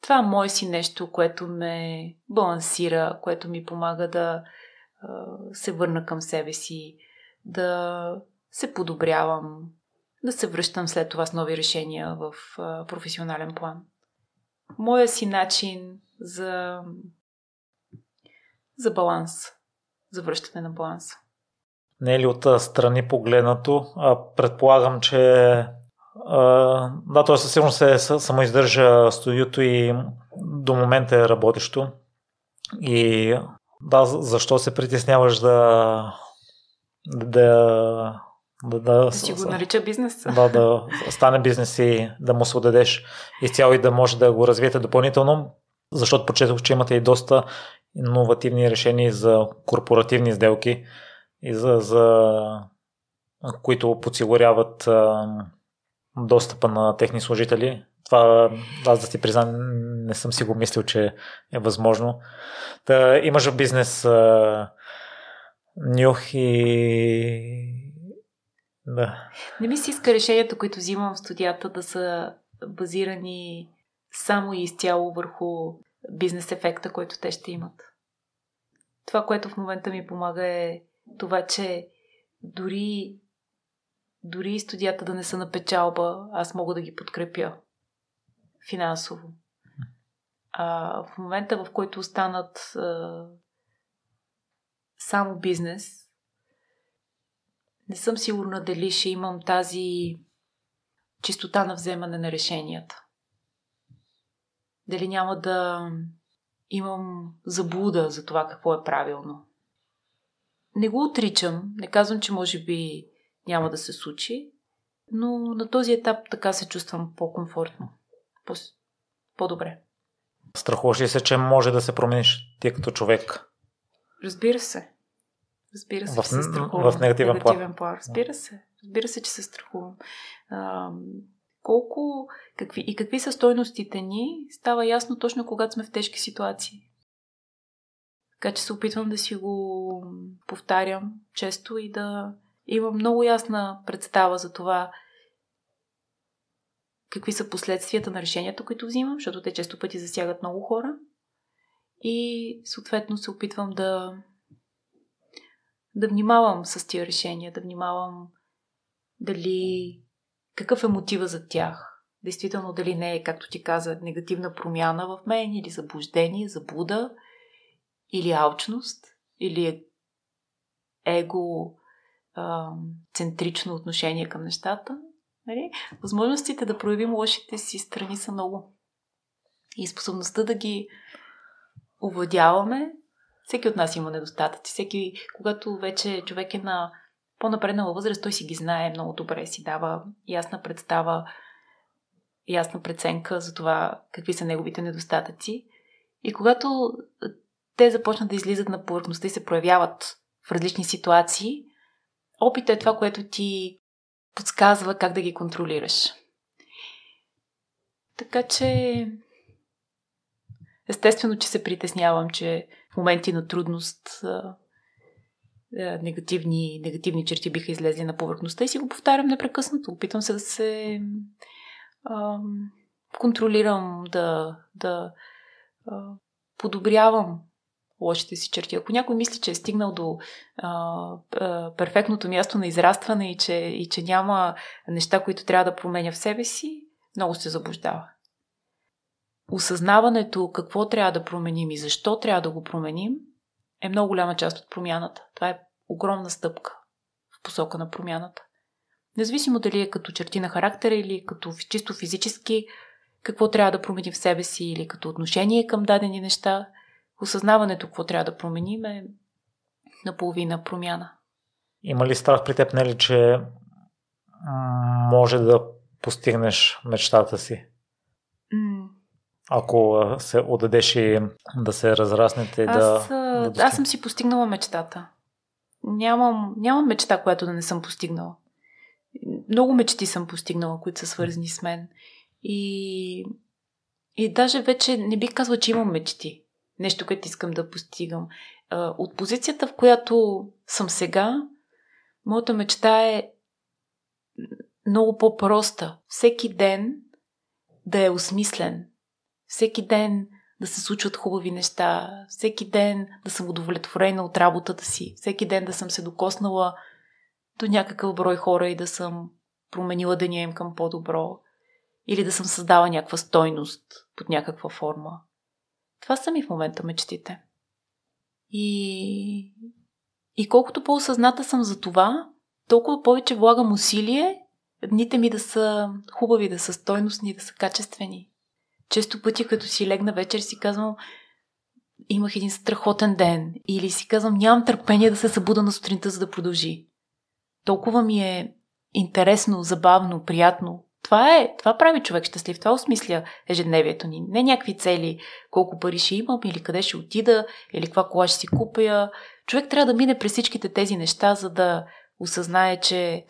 Speaker 1: това мое си нещо, което ме балансира, което ми помага да а, се върна към себе си, да се подобрявам, да се връщам след това с нови решения в а, професионален план. Моя си начин за, за баланс, за връщане на баланса.
Speaker 2: Не е ли от страни погледнато? А, предполагам, че а, да, той със сигурност се самоиздържа студиото и до момента е работещо. И да, защо се притесняваш да да
Speaker 1: да, да, си го нарича бизнес.
Speaker 2: Да, да стане бизнес и да му се отдадеш изцяло и да може да го развиете допълнително, защото почетох, че имате и доста иновативни решения за корпоративни сделки и за, за които подсигуряват достъпа на техни служители. Това, аз да ти признам, не съм си го мислил, че е възможно. Да имаш в бизнес а, нюх и да.
Speaker 1: Не ми си иска решенията, които взимам в студията да са базирани само и изцяло върху бизнес ефекта, който те ще имат. Това, което в момента ми помага е това, че дори, дори студията да не са на печалба, аз мога да ги подкрепя финансово. А в момента, в който останат а, само бизнес, не съм сигурна дали ще имам тази чистота на вземане на решенията. Дали няма да имам заблуда за това какво е правилно. Не го отричам, не казвам, че може би няма да се случи, но на този етап така се чувствам по-комфортно, по- по-добре.
Speaker 2: Страхуваш ли се, че може да се промениш ти като човек?
Speaker 1: Разбира се. Разбира се,
Speaker 2: в,
Speaker 1: че се страхувам.
Speaker 2: В негативен,
Speaker 1: негативен план. Разбира се. Разбира се, че се страхувам. А, колко какви, и какви са стойностите ни, става ясно точно когато сме в тежки ситуации. Така че се опитвам да си го повтарям често и да имам много ясна представа за това какви са последствията на решенията, които взимам, защото те често пъти засягат много хора. И съответно се опитвам да да внимавам с тия решения, да внимавам дали какъв е мотива за тях. Действително дали не е, както ти каза, негативна промяна в мен или заблуждение, заблуда или алчност или е его центрично отношение към нещата. Нали? Възможностите да проявим лошите си страни са много. И способността да ги овладяваме всеки от нас има недостатъци. Всеки, когато вече човек е на по-напреднала възраст, той си ги знае много добре, си дава ясна представа, ясна преценка за това какви са неговите недостатъци. И когато те започнат да излизат на повърхността и се проявяват в различни ситуации, опитът е това, което ти подсказва как да ги контролираш. Така че, естествено, че се притеснявам, че в моменти на трудност негативни, негативни черти биха излезли на повърхността и си го повтарям непрекъснато. Опитвам се да се а, контролирам, да, да а, подобрявам лошите си черти. Ако някой мисли, че е стигнал до а, а, перфектното място на израстване и че, и че няма неща, които трябва да променя в себе си, много се заблуждава. осъзнаването какво трябва да променим и защо трябва да го променим е много голяма част от промяната. Това е огромна стъпка в посока на промяната. Независимо дали е като черти на характера или като чисто физически, какво трябва да променим в себе си или като отношение към дадени неща, осъзнаването какво трябва да променим е наполовина промяна.
Speaker 2: Има ли страх при теб, нели, че може да постигнеш мечтата си?
Speaker 1: Mm.
Speaker 2: Ако се отдадеш и да се разраснете
Speaker 1: аз,
Speaker 2: да,
Speaker 1: да Аз съм си постигнала мечтата. Нямам, нямам мечта, която да не съм постигнала. Много мечти съм постигнала, които са свързани с мен. И, и даже вече не бих казала, че имам мечти. Нещо, което искам да постигам. От позицията, в която съм сега, моята мечта е много по-проста. Всеки ден да е осмислен. Всеки ден да се случват хубави неща. Всеки ден да съм удовлетворена от работата си. Всеки ден да съм се докоснала до някакъв брой хора и да съм променила деня им към по-добро. Или да съм създала някаква стойност под някаква форма. Това са ми в момента мечтите. И, и колкото по-осъзната съм за това, толкова повече влагам усилие дните ми да са хубави, да са стойностни, да са качествени. Често пъти, като си легна вечер, си казвам, имах един страхотен ден. Или си казвам, нямам търпение да се събуда на сутринта, за да продължи. Толкова ми е интересно, забавно, приятно. Това е, това прави човек щастлив, това осмисля ежедневието ни. Не някакви цели, колко пари ще имам, или къде ще отида, или каква кола ще си купя. Човек трябва да мине през всичките тези неща, за да осъзнае, че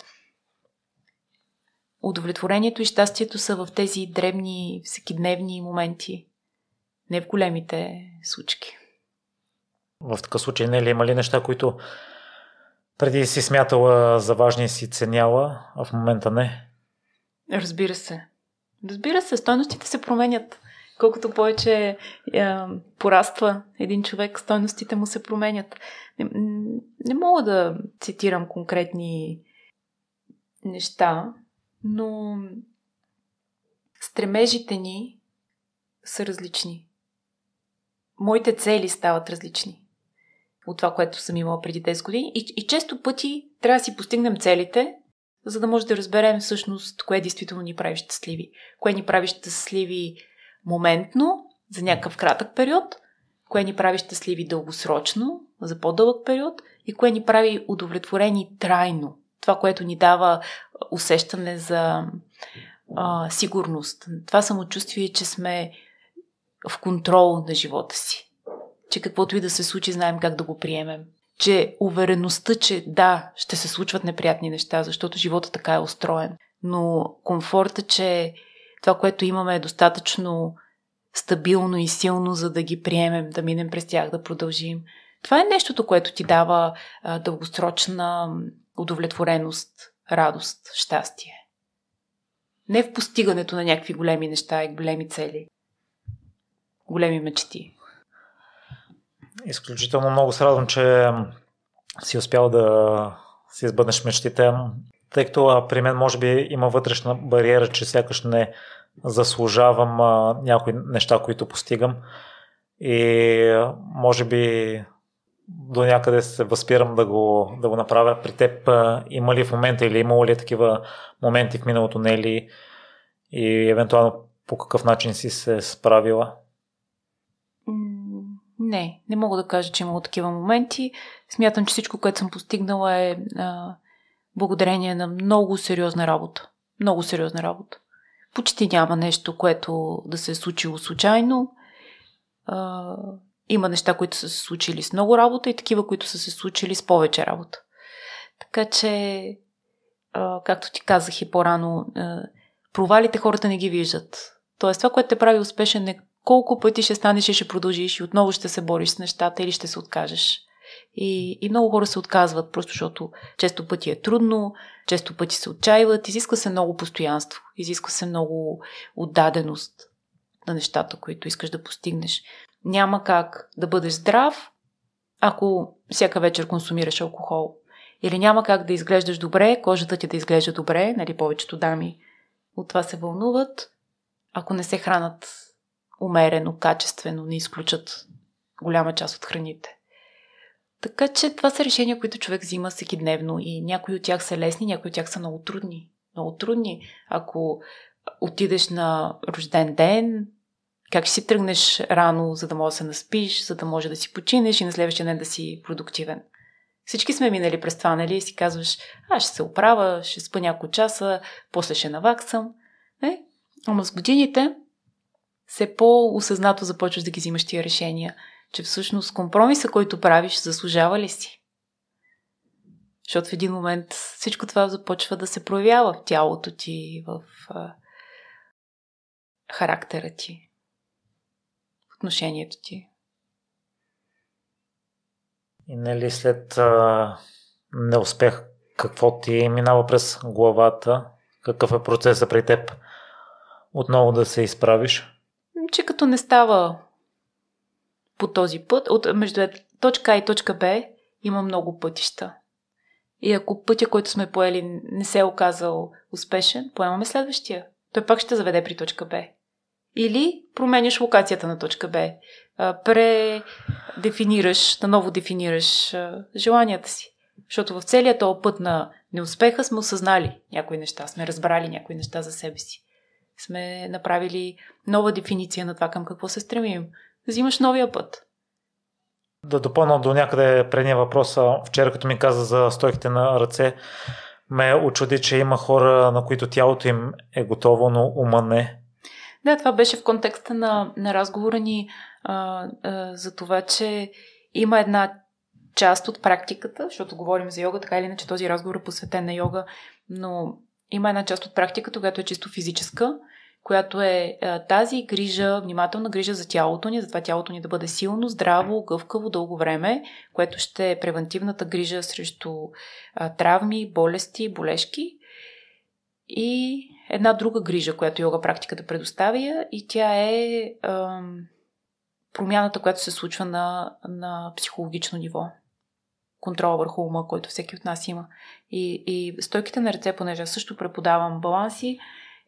Speaker 1: удовлетворението и щастието са в тези дребни, всекидневни моменти, не в големите случки.
Speaker 2: В такъв случай не ли има ли неща, които преди си смятала за важни и си ценяла, а в момента не?
Speaker 1: Разбира се. Разбира се, стойностите се променят. Колкото повече е, пораства един човек, стойностите му се променят. Не, не мога да цитирам конкретни неща, но стремежите ни са различни. Моите цели стават различни от това, което съм имала преди 10 години. И, и често пъти трябва да си постигнем целите, за да може да разберем всъщност кое действително ни прави щастливи. Кое ни прави щастливи моментно, за някакъв кратък период, кое ни прави щастливи дългосрочно, за по-дълъг период и кое ни прави удовлетворени трайно. Това, което ни дава усещане за а, сигурност. Това самочувствие, че сме в контрол на живота си. Че каквото и да се случи, знаем как да го приемем. Че увереността, че да, ще се случват неприятни неща, защото живота така е устроен. Но комфорта, че това, което имаме е достатъчно стабилно и силно, за да ги приемем, да минем през тях, да продължим. Това е нещото, което ти дава а, дългосрочна удовлетвореност, радост, щастие. Не в постигането на някакви големи неща и големи цели. Големи мечти.
Speaker 2: Изключително много се радвам, че си успял да си избъднеш мечтите, тъй като при мен може би има вътрешна бариера, че сякаш не заслужавам а, някои неща, които постигам. И може би до някъде се възпирам да го, да го направя. При теб има ли в момента или имало ли такива моменти в миналото, не ли? И евентуално по какъв начин си се справила?
Speaker 1: Не, не мога да кажа, че имало такива моменти. Смятам, че всичко, което съм постигнала е а, благодарение на много сериозна работа. Много сериозна работа. Почти няма нещо, което да се е случило случайно. А, има неща, които са се случили с много работа и такива, които са се случили с повече работа. Така че, а, както ти казах и по-рано, а, провалите хората не ги виждат. Тоест, това, което те прави успешен е колко пъти ще станеш и ще продължиш и отново ще се бориш с нещата или ще се откажеш. И, и много хора се отказват, просто защото често пъти е трудно, често пъти се отчаиват, изисква се много постоянство, изисква се много отдаденост на нещата, които искаш да постигнеш. Няма как да бъдеш здрав, ако всяка вечер консумираш алкохол. Или няма как да изглеждаш добре, кожата ти да изглежда добре, нали повечето дами от това се вълнуват, ако не се хранат умерено, качествено, не изключат голяма част от храните. Така че това са решения, които човек взима всеки дневно и някои от тях са лесни, някои от тях са много трудни. Много трудни. Ако отидеш на рожден ден, как ще си тръгнеш рано, за да можеш да се наспиш, за да може да си починеш и на следващия ден да си продуктивен. Всички сме минали през това, нали? И си казваш, аз ще се оправя, ще спа няколко часа, после ще наваксам. Не? Ама с годините все по-осъзнато започваш да ги взимаш тия решения, че всъщност компромиса, който правиш, заслужава ли си? Защото в един момент всичко това започва да се проявява в тялото ти, в а, характера ти, в отношението ти.
Speaker 2: И нали след а, неуспех, какво ти минава през главата? Какъв е процесът при теб? Отново да се изправиш?
Speaker 1: Че като не става по този път, от, между точка А и точка Б има много пътища. И ако пътя, който сме поели, не се е оказал успешен, поемаме следващия. Той пак ще заведе при точка Б. Или променяш локацията на точка Б. Предефинираш, наново дефинираш желанията си. Защото в целият този път на неуспеха сме осъзнали някои неща, сме разбрали някои неща за себе си. Сме направили нова дефиниция на това към какво се стремим. Взимаш новия път.
Speaker 2: Да допълна до някъде предния въпрос. Вчера, като ми каза за стойките на ръце, ме очуди, че има хора, на които тялото им е готово, но ума не.
Speaker 1: Да, това беше в контекста на, на разговора ни а, а, за това, че има една част от практиката, защото говорим за йога, така или иначе този разговор е посветен на йога, но има една част от практиката, която е чисто физическа, която е тази грижа, внимателна грижа за тялото ни, за това тялото ни да бъде силно, здраво, гъвкаво дълго време, което ще е превентивната грижа срещу травми, болести, болешки. И една друга грижа, която йога практиката предоставя и тя е ам, промяната, която се случва на, на психологично ниво. Контрола върху ума, който всеки от нас има. И, и стойките на ръце, понеже също преподавам баланси,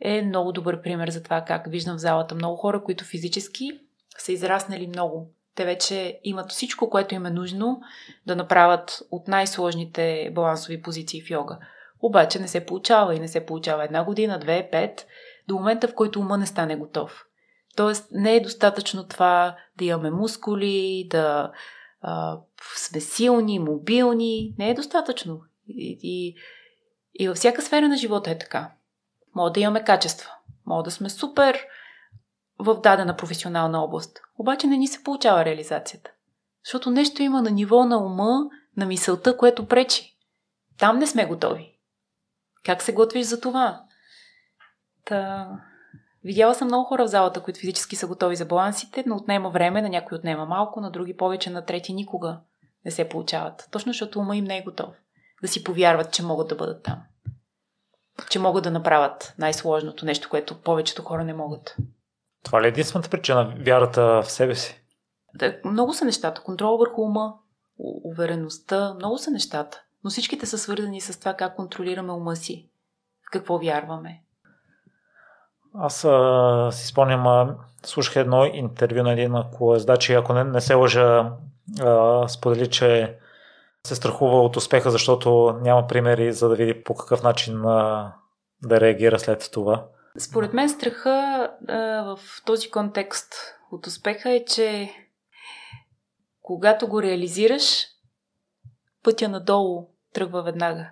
Speaker 1: е много добър пример за това как виждам в залата много хора, които физически са израснали много. Те вече имат всичко, което им е нужно да направят от най-сложните балансови позиции в йога. Обаче не се получава и не се получава една година, две, пет, до момента в който ума не стане готов. Тоест не е достатъчно това да имаме мускули, да а, сме силни, мобилни. Не е достатъчно. И, и, и във всяка сфера на живота е така. Мога да имаме качества. Мога да сме супер в дадена професионална област. Обаче не ни се получава реализацията. Защото нещо има на ниво на ума, на мисълта, което пречи. Там не сме готови. Как се готвиш за това? Та... Видяла съм много хора в залата, които физически са готови за балансите, но отнема време, на някой отнема малко, на други повече, на трети никога не се получават. Точно защото ума им не е готов да си повярват, че могат да бъдат там че могат да направят най-сложното нещо, което повечето хора не могат.
Speaker 2: Това ли е единствената причина? Вярата в себе си?
Speaker 1: Да, много са нещата. Контрол върху ума, увереността, много са нещата. Но всичките са свързани с това как контролираме ума си, в какво вярваме.
Speaker 2: Аз а, си спомням, а, слушах едно интервю на един колездач и ако не, не се лъжа, а, сподели, че се страхува от успеха, защото няма примери за да види по какъв начин а, да реагира след това?
Speaker 1: Според мен страха а, в този контекст от успеха е, че когато го реализираш, пътя надолу тръгва веднага.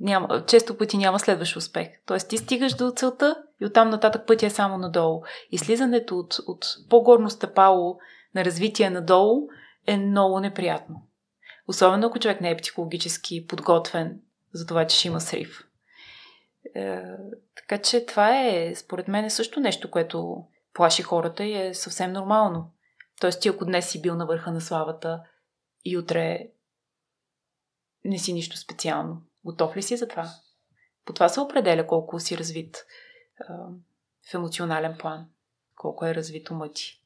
Speaker 1: Няма, често пъти няма следващ успех. Тоест ти стигаш до целта и оттам нататък пътя е само надолу. И слизането от, от по-горно стъпало на развитие надолу е много неприятно. Особено ако човек не е психологически подготвен за това, че ще има срив. Е, така че това е, според мен, е също нещо, което плаши хората и е съвсем нормално. Тоест ти ако днес си бил на върха на славата и утре не си нищо специално, готов ли си за това? По това се определя колко си развит в емоционален план, колко е развит умът ти,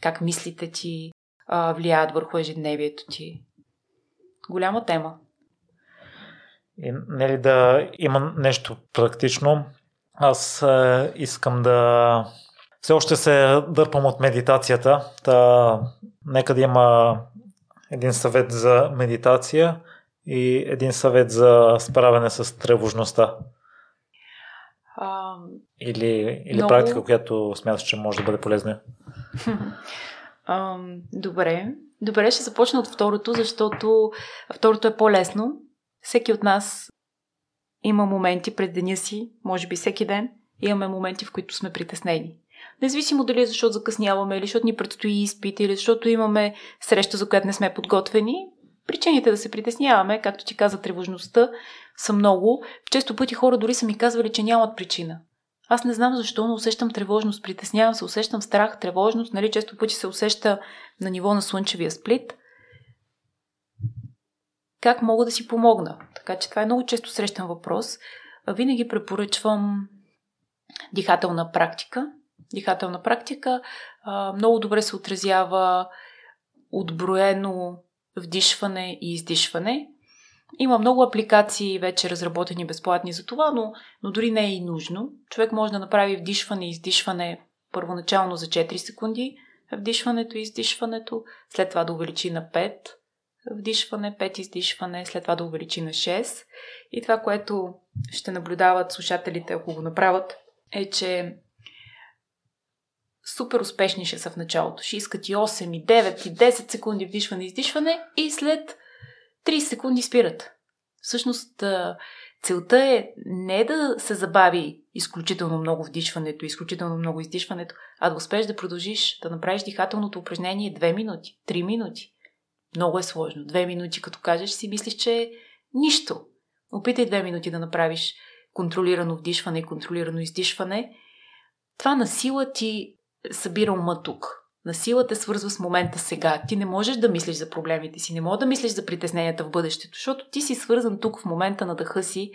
Speaker 1: как мислите ти е, влияят върху ежедневието ти, голяма тема.
Speaker 2: И, нали, да има нещо практично. Аз е, искам да Все още се дърпам от медитацията. Та, нека да има един съвет за медитация и един съвет за справяне с тревожността. А, или или много... практика, която смяташ, че може да бъде полезна?
Speaker 1: а, добре. Добре, ще започна от второто, защото второто е по-лесно. Всеки от нас има моменти пред деня си, може би всеки ден, имаме моменти, в които сме притеснени. Независимо дали е защото закъсняваме, или защото ни предстои изпит, или защото имаме среща, за която не сме подготвени, причините да се притесняваме, както ти каза, тревожността, са много. Често пъти хора дори са ми казвали, че нямат причина. Аз не знам защо, но усещам тревожност, притеснявам се, усещам страх, тревожност, нали, често пъти се усеща на ниво на слънчевия сплит. Как мога да си помогна? Така че това е много често срещан въпрос. Винаги препоръчвам дихателна практика. Дихателна практика много добре се отразява отброено вдишване и издишване. Има много апликации вече разработени безплатни за това, но, но дори не е и нужно. Човек може да направи вдишване и издишване първоначално за 4 секунди, вдишването и издишването, след това да увеличи на 5 вдишване, 5 издишване, след това да увеличи на 6. И това, което ще наблюдават слушателите, ако го направят, е, че супер успешни ще са в началото. Ще искат и 8, и 9, и 10 секунди вдишване и издишване и след 30 секунди спират. Всъщност, целта е не да се забави изключително много вдишването, изключително много издишването, а да успееш да продължиш да направиш дихателното упражнение 2 минути, 3 минути. Много е сложно. 2 минути, като кажеш, си мислиш, че е нищо. Опитай 2 минути да направиш контролирано вдишване и контролирано издишване. Това на сила ти събира ума тук. На сила те свързва с момента сега. Ти не можеш да мислиш за проблемите си, не можеш да мислиш за притесненията в бъдещето, защото ти си свързан тук в момента на дъха си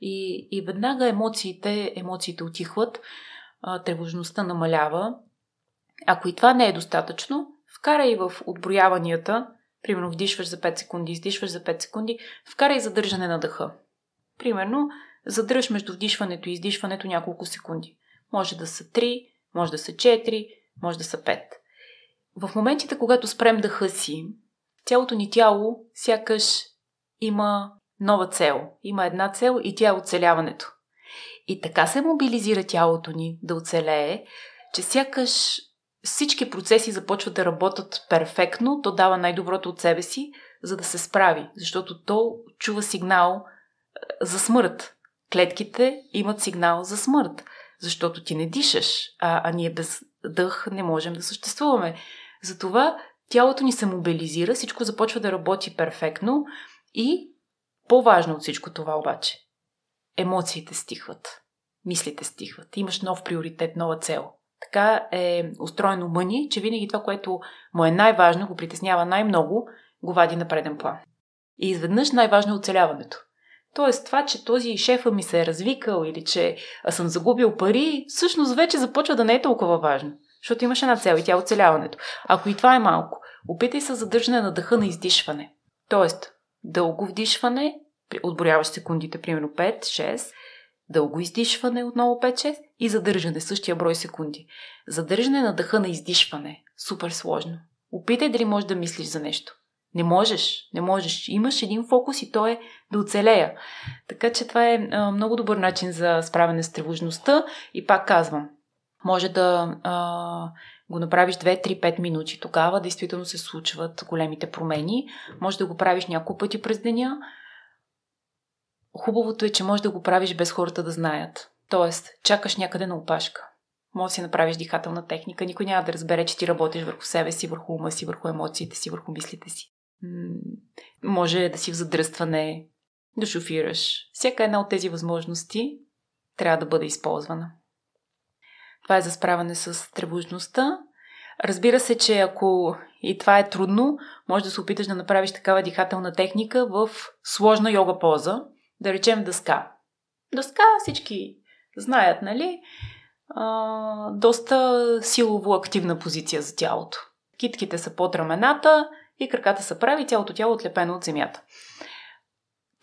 Speaker 1: и, и веднага емоциите, емоциите отихват, тревожността намалява. Ако и това не е достатъчно, вкарай в отброяванията, примерно вдишваш за 5 секунди, издишваш за 5 секунди, вкарай задържане на дъха. Примерно, задръж между вдишването и издишването няколко секунди. Може да са 3, може да са 4, може да са 5. В моментите, когато спрем дъха си, цялото ни тяло сякаш има нова цел. Има една цел и тя е оцеляването. И така се мобилизира тялото ни да оцелее, че сякаш всички процеси започват да работят перфектно, то дава най-доброто от себе си, за да се справи, защото то чува сигнал е, за смърт. Клетките имат сигнал за смърт, защото ти не дишаш, а, а ние без дъх не можем да съществуваме. Затова тялото ни се мобилизира, всичко започва да работи перфектно и по-важно от всичко това обаче, емоциите стихват, мислите стихват, имаш нов приоритет, нова цел. Така е устроено мъни, че винаги това, което му е най-важно, го притеснява най-много, го вади на преден план. И изведнъж най-важно е оцеляването. Тоест това, че този шефа ми се е развикал или че съм загубил пари, всъщност вече започва да не е толкова важно. Защото имаш една цел и тя е оцеляването. Ако и това е малко, опитай се задържане на дъха на издишване. Тоест, дълго вдишване, отборяваш секундите, примерно 5, 6, дълго издишване, отново 5-6 и задържане, същия брой секунди. Задържане на дъха на издишване. Супер сложно. Опитай дали можеш да мислиш за нещо. Не можеш, не можеш. Имаш един фокус и то е да оцелея. Така че това е а, много добър начин за справяне с тревожността. И пак казвам, може да а, го направиш 2-3-5 минути. Тогава действително се случват големите промени. Може да го правиш няколко пъти през деня. Хубавото е, че може да го правиш без хората да знаят. Тоест, чакаш някъде на опашка. Може да си направиш дихателна техника. Никой няма да разбере, че ти работиш върху себе си, върху ума си, върху емоциите си, върху мислите си. може да си в задръстване, да шофираш. Всяка една от тези възможности трябва да бъде използвана. Това е за справяне с тревожността. Разбира се, че ако и това е трудно, може да се опиташ да направиш такава дихателна техника в сложна йога поза, да речем дъска. Дъска всички знаят, нали? А, доста силово активна позиция за тялото. Китките са под рамената и краката са прави, цялото тяло е отлепено от земята.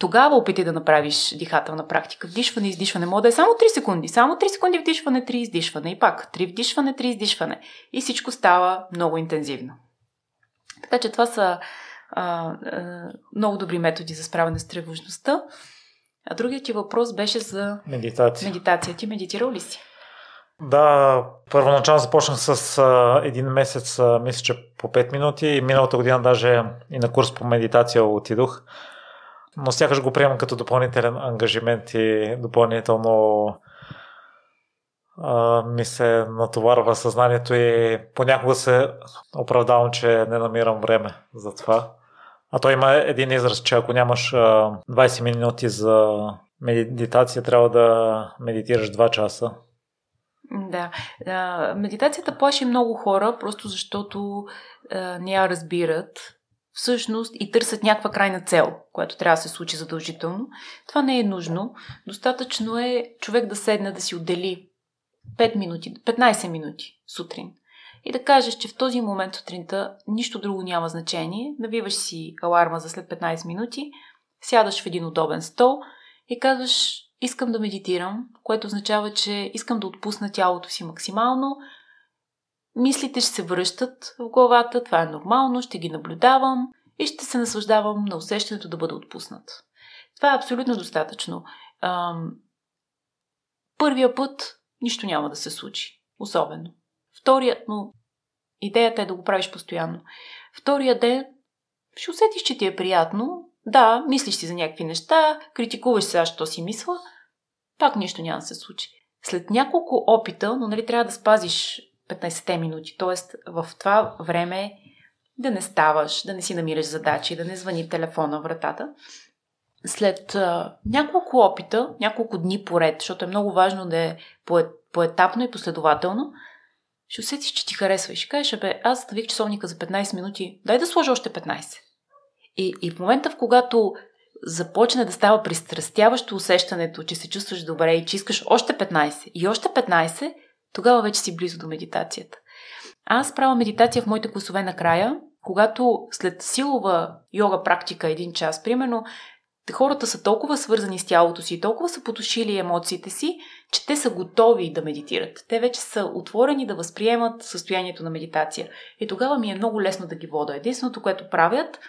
Speaker 1: Тогава опитай да направиш дихателна практика. Вдишване, издишване. Може да е само 3 секунди. Само 3 секунди вдишване, 3 издишване. И пак 3 вдишване, 3 издишване. И всичко става много интензивно. Така че това са а, а, много добри методи за справяне с тревожността. А другият ти въпрос беше за
Speaker 2: медитация.
Speaker 1: медитация. Ти медитирал ли си?
Speaker 2: Да, първоначално започнах с а, един месец, а, мисля, че по 5 минути миналата година даже и на курс по медитация отидох. Но сякаш го приемам като допълнителен ангажимент и допълнително а, ми се натоварва съзнанието и понякога се оправдавам, че не намирам време за това. А той има един израз, че ако нямаш а, 20 минути за медитация, трябва да медитираш 2 часа.
Speaker 1: Да. А, медитацията плаши много хора, просто защото а, не я разбират всъщност и търсят някаква крайна цел, която трябва да се случи задължително. Това не е нужно. Достатъчно е човек да седне да си отдели 5 минути, 15 минути сутрин и да кажеш, че в този момент сутринта нищо друго няма значение, навиваш си аларма за след 15 минути, сядаш в един удобен стол и казваш, искам да медитирам, което означава, че искам да отпусна тялото си максимално, мислите ще се връщат в главата, това е нормално, ще ги наблюдавам и ще се наслаждавам на усещането да бъда отпуснат. Това е абсолютно достатъчно. Първия път нищо няма да се случи. Особено. Вторият, но идеята е да го правиш постоянно. Втория ден ще усетиш, че ти е приятно. Да, мислиш си за някакви неща, критикуваш сега, що си мисла, пак нищо няма да се случи. След няколко опита, но нали трябва да спазиш 15-те минути, т.е. в това време да не ставаш, да не си намираш задачи, да не звъни телефона, вратата. След а, няколко опита, няколко дни поред, защото е много важно да е поетапно и последователно, ще усетиш, че ти харесва и ще кажеш, бе, аз ставих часовника за 15 минути, дай да сложа още 15. И, и в момента, в когато започне да става пристрастяващо усещането, че се чувстваш добре и че искаш още 15 и още 15, тогава вече си близо до медитацията. Аз правя медитация в моите класове накрая, когато след силова йога практика един час, примерно, хората са толкова свързани с тялото си, толкова са потушили емоциите си, че те са готови да медитират. Те вече са отворени да възприемат състоянието на медитация. И тогава ми е много лесно да ги вода. Единственото, което правят,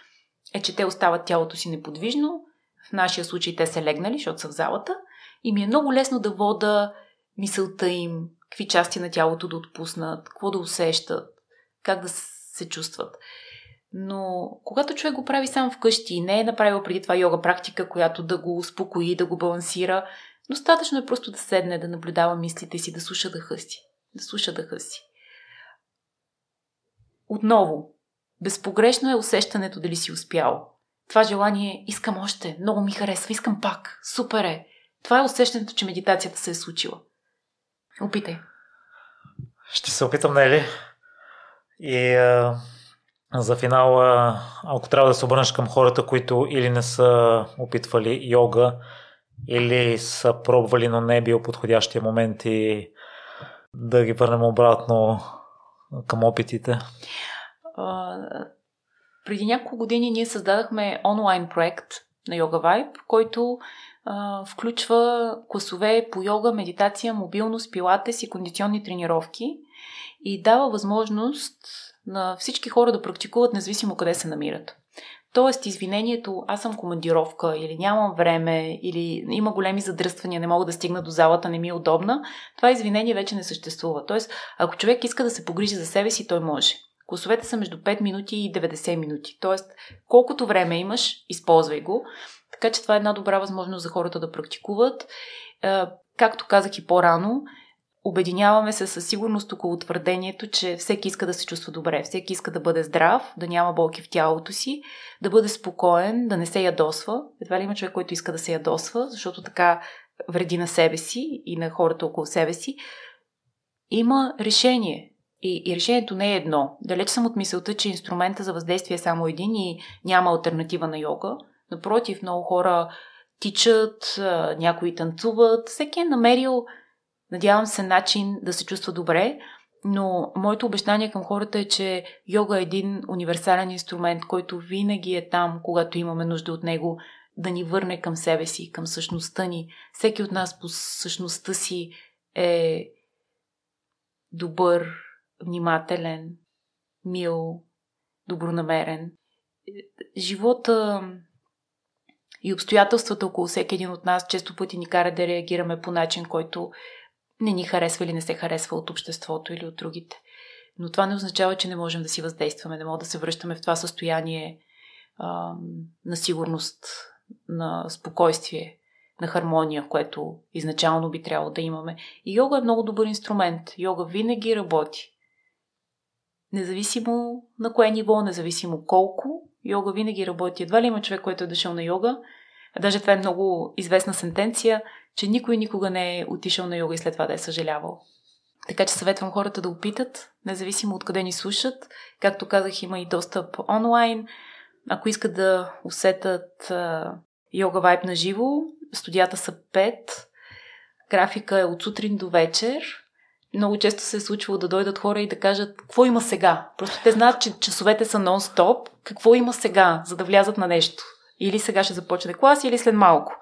Speaker 1: е, че те остават тялото си неподвижно. В нашия случай те са легнали, защото са в залата. И ми е много лесно да вода мисълта им, какви части на тялото да отпуснат, какво да усещат, как да се чувстват. Но когато човек го прави сам вкъщи и не е направил преди това йога практика, която да го успокои, да го балансира, достатъчно е просто да седне, да наблюдава мислите си, да слуша дъха си. Да слуша дъха си. Отново, безпогрешно е усещането дали си успял. Това желание искам още, много ми харесва, искам пак, супер е. Това е усещането, че медитацията се е случила. Опитай.
Speaker 2: Ще се опитам, Нели. И а, за финал, ако трябва да се обърнеш към хората, които или не са опитвали йога, или са пробвали, но не е бил подходящия момент и да ги върнем обратно към опитите?
Speaker 1: А, преди няколко години ние създадахме онлайн проект на Yoga Vibe, който включва класове по йога, медитация, мобилност, пилатес и кондиционни тренировки и дава възможност на всички хора да практикуват независимо къде се намират. Тоест, извинението, аз съм командировка или нямам време, или има големи задръствания, не мога да стигна до залата, не ми е удобна, това извинение вече не съществува. Тоест, ако човек иска да се погрижи за себе си, той може. Класовете са между 5 минути и 90 минути. Тоест, колкото време имаш, използвай го. Така че това е една добра възможност за хората да практикуват. Е, както казах и по-рано, Обединяваме се със сигурност около твърдението, че всеки иска да се чувства добре, всеки иска да бъде здрав, да няма болки в тялото си, да бъде спокоен, да не се ядосва. Едва ли има човек, който иска да се ядосва, защото така вреди на себе си и на хората около себе си. Има решение. И, и решението не е едно. Далеч съм от мисълта, че инструмента за въздействие е само един и няма альтернатива на йога. Напротив, много хора тичат, някои танцуват. Всеки е намерил Надявам се начин да се чувства добре, но моето обещание към хората е, че йога е един универсален инструмент, който винаги е там, когато имаме нужда от него. да ни върне към себе си, към същността ни. Всеки от нас по същността си е добър, внимателен, мил, добронамерен. Живота и обстоятелствата около всеки един от нас често пъти ни кара да реагираме по начин, който не ни харесва или не се харесва от обществото или от другите. Но това не означава, че не можем да си въздействаме, не можем да се връщаме в това състояние а, на сигурност, на спокойствие, на хармония, което изначално би трябвало да имаме. И йога е много добър инструмент. Йога винаги работи. Независимо на кое ниво, независимо колко, йога винаги работи. Едва ли има човек, който е дошъл на йога, а даже това е много известна сентенция, че никой никога не е отишъл на йога и след това да е съжалявал. Така че съветвам хората да опитат, независимо от къде ни слушат. Както казах, има и достъп онлайн. Ако искат да усетат йога вайб на живо, студията са 5. Графика е от сутрин до вечер. Много често се е случвало да дойдат хора и да кажат какво има сега. Просто те знаят, че часовете са нон-стоп. Какво има сега, за да влязат на нещо. Или сега ще започне клас, или след малко.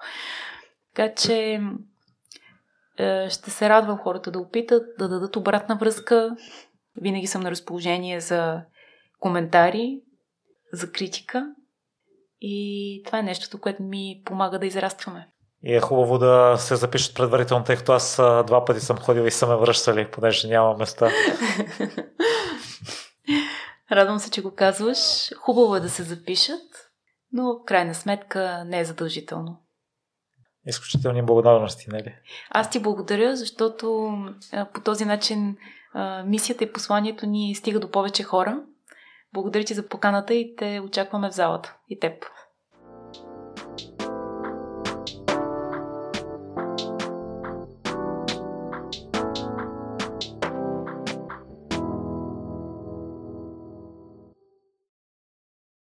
Speaker 1: Така че е, ще се радвам хората да опитат, да дадат обратна връзка. Винаги съм на разположение за коментари, за критика. И това е нещото, което ми помага да израстваме.
Speaker 2: И е хубаво да се запишат предварително, тъй като аз два пъти съм ходил и са ме връщали, понеже няма места.
Speaker 1: Радвам се, че го казваш. Хубаво е да се запишат, но в крайна сметка не е задължително.
Speaker 2: Изключителни благодарности, нали?
Speaker 1: Аз ти благодаря, защото по този начин мисията и посланието ни стига до повече хора. Благодаря ти за поканата и те очакваме в залата. И теб.